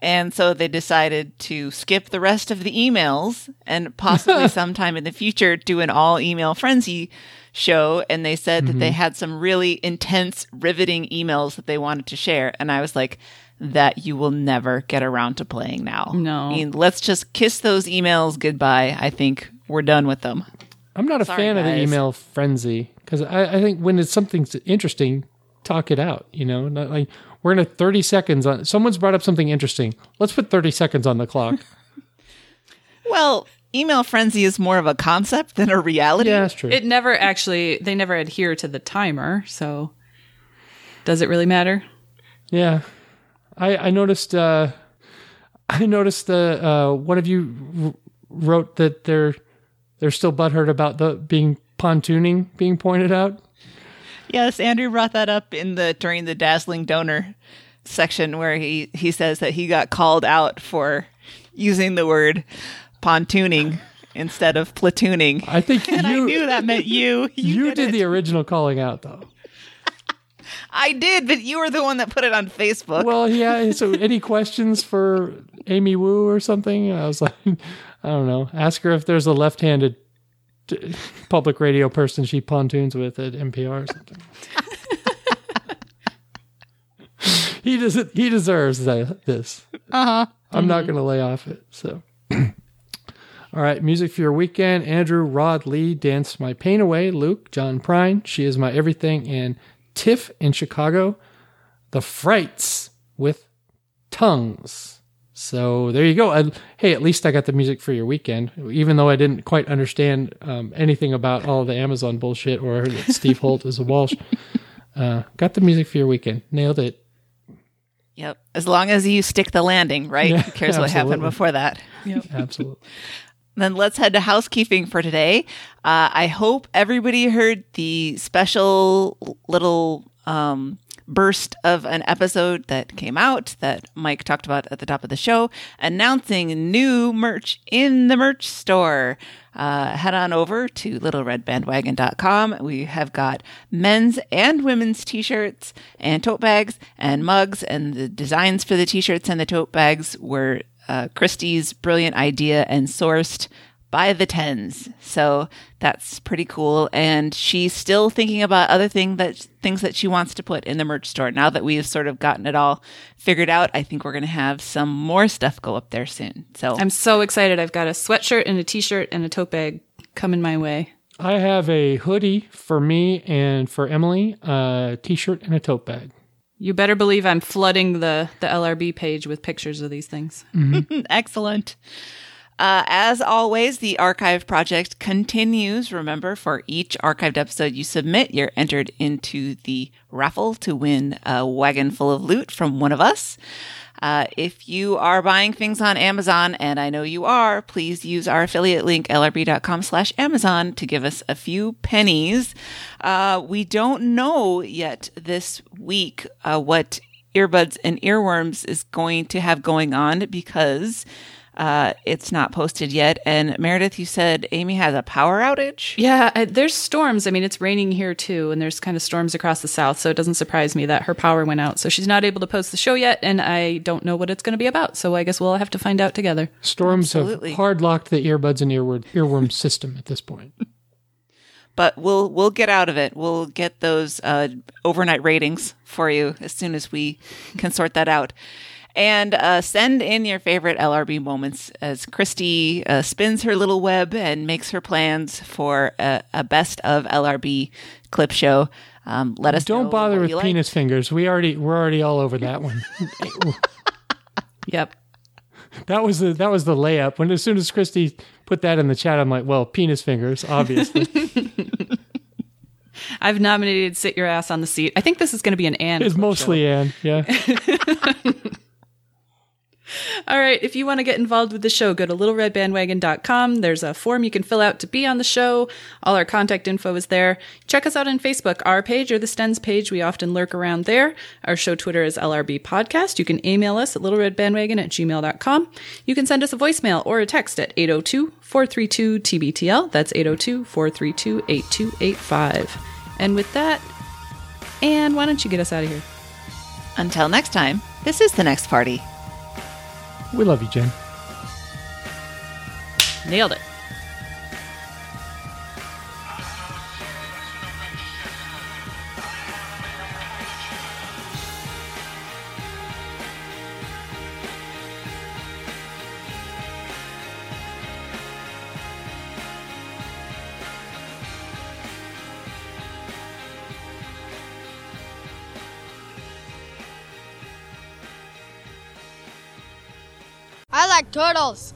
Speaker 3: And so they decided to skip the rest of the emails and possibly [laughs] sometime in the future do an all email frenzy show. And they said that they had some really intense, riveting emails that they wanted to share. And I was like, that you will never get around to playing now.
Speaker 2: No.
Speaker 3: I mean, let's just kiss those emails goodbye. I think we're done with them.
Speaker 1: I'm not a
Speaker 3: Sorry,
Speaker 1: fan of the email frenzy because I, I think when it's something interesting, talk it out. You know, not like we're in a 30 seconds on. Someone's brought up something interesting. Let's put 30 seconds on the clock. [laughs]
Speaker 3: Well, email frenzy is more of a concept than a reality.
Speaker 1: yeah, that's true.
Speaker 2: It never actually, they never adhere to the timer. So does it really matter?
Speaker 1: Yeah, I I noticed. uh I noticed the uh, one of you wrote that they're they're still butthurt about the being pontooning being pointed out.
Speaker 3: Yes, Andrew brought that up in the during the dazzling donor section where he he says that he got called out for using the word pontooning instead of platooning.
Speaker 1: I think [laughs]
Speaker 3: and I
Speaker 1: you
Speaker 3: knew that meant you. [laughs] You,
Speaker 1: you did
Speaker 3: it.
Speaker 1: the original calling out though. [laughs]
Speaker 3: I did, but you were the one that put it on Facebook.
Speaker 1: Well, yeah. [laughs] So, any questions for Amy Wu or something? I was like, [laughs] I don't know. Ask her if there's a left-handed public radio person she pontoons with at NPR or something. he does it. He deserves that, this.
Speaker 3: Uh huh.
Speaker 1: I'm not going to lay off it. So, [clears throat] all right. Music for your weekend. Andrew, Rod, Lee, dance my pain away. Luke, John Prine, she is my everything, and Tiff in Chicago. The Frights with tongues. So there you go. And, hey, at least I got the music for your weekend, even though I didn't quite understand um, anything about all the Amazon bullshit or that Steve Holt is a Walsh. Uh, got the music for your weekend. Nailed it.
Speaker 3: Yep. As long as you stick the landing, right?
Speaker 1: Yeah,
Speaker 3: Who cares what happened before that? Yep.
Speaker 1: absolutely.
Speaker 3: Then let's head to housekeeping for today. Uh, I hope everybody heard the special little um, burst of an episode that came out that Mike talked about at the top of the show, announcing new merch in the merch store. Uh, head on over to littleredbandwagon.com. We have got men's and women's t-shirts and tote bags and mugs, and the designs for the t-shirts and the tote bags were uh, Christie's brilliant idea and sourced by the tens. So that's pretty cool. And she's still thinking about other thing that things that she wants to put in the merch store. Now that we've sort of gotten it all figured out, I think we're going to have some more stuff go up there soon. So
Speaker 2: I'm so excited. I've got a sweatshirt and a t-shirt and a tote bag coming my way.
Speaker 1: I have a hoodie for me and for Emily, a t-shirt and a tote bag.
Speaker 2: You better believe I'm flooding the the LRB page with pictures of these things. [laughs]
Speaker 3: Excellent. Uh, as always, the archive project continues. Remember, for each archived episode you submit, you're entered into the raffle to win a wagon full of loot from one of us. Uh, if you are buying things on Amazon, and I know you are, please use our affiliate link, lrb.com slash Amazon, to give us a few pennies. Uh, we don't know yet this week uh, what earbuds and earworms is going to have going on because uh, it's not posted yet. And Meredith, you said Amy has a power outage.
Speaker 2: Yeah, uh, there's storms. I mean, it's raining here too, and there's kind of storms across the south, so it doesn't surprise me that her power went out. So she's not able to post the show yet, and I don't know what it's going to be about. So I guess we'll have to find out together.
Speaker 1: Storms
Speaker 3: Absolutely.
Speaker 1: have hard locked the earbuds and earworm, earworm [laughs] system at this point.
Speaker 3: but we'll we'll get out of it. We'll get those uh, overnight ratings for you as soon as we can sort that out. And uh, send in your favorite LRB moments as Christy uh, spins her little web and makes her plans for a, a best of LRB clip show. Um, let us
Speaker 1: Don't bother
Speaker 3: what
Speaker 1: with
Speaker 3: you like.
Speaker 1: penis fingers. We already we're already all over that one. [laughs]
Speaker 2: Yep.
Speaker 1: that was the that was the layup. When as soon as Christy put that in the chat, I'm like, well, penis fingers, obviously. [laughs]
Speaker 2: I've nominated "Sit Your Ass on the Seat." I think this is going to be an and.
Speaker 1: it's
Speaker 2: clip
Speaker 1: mostly Anne. Yeah. [laughs] [laughs]
Speaker 2: All right, if you want to get involved with the show, go to littleredbandwagon.com. There's a form you can fill out to be on the show. All our contact info is there. Check us out on Facebook, our page or the Stens page. We often lurk around there. Our show Twitter is LRB Podcast. You can email us at littleredbandwagon at gmail.com. You can send us a voicemail or a text at 802 432 TBTL. That's 802 432 8285. And with that, and why don't you get us out of here?
Speaker 3: Until next time, this is the next party.
Speaker 1: We love you, Jen.
Speaker 2: Nailed it.
Speaker 4: I like turtles.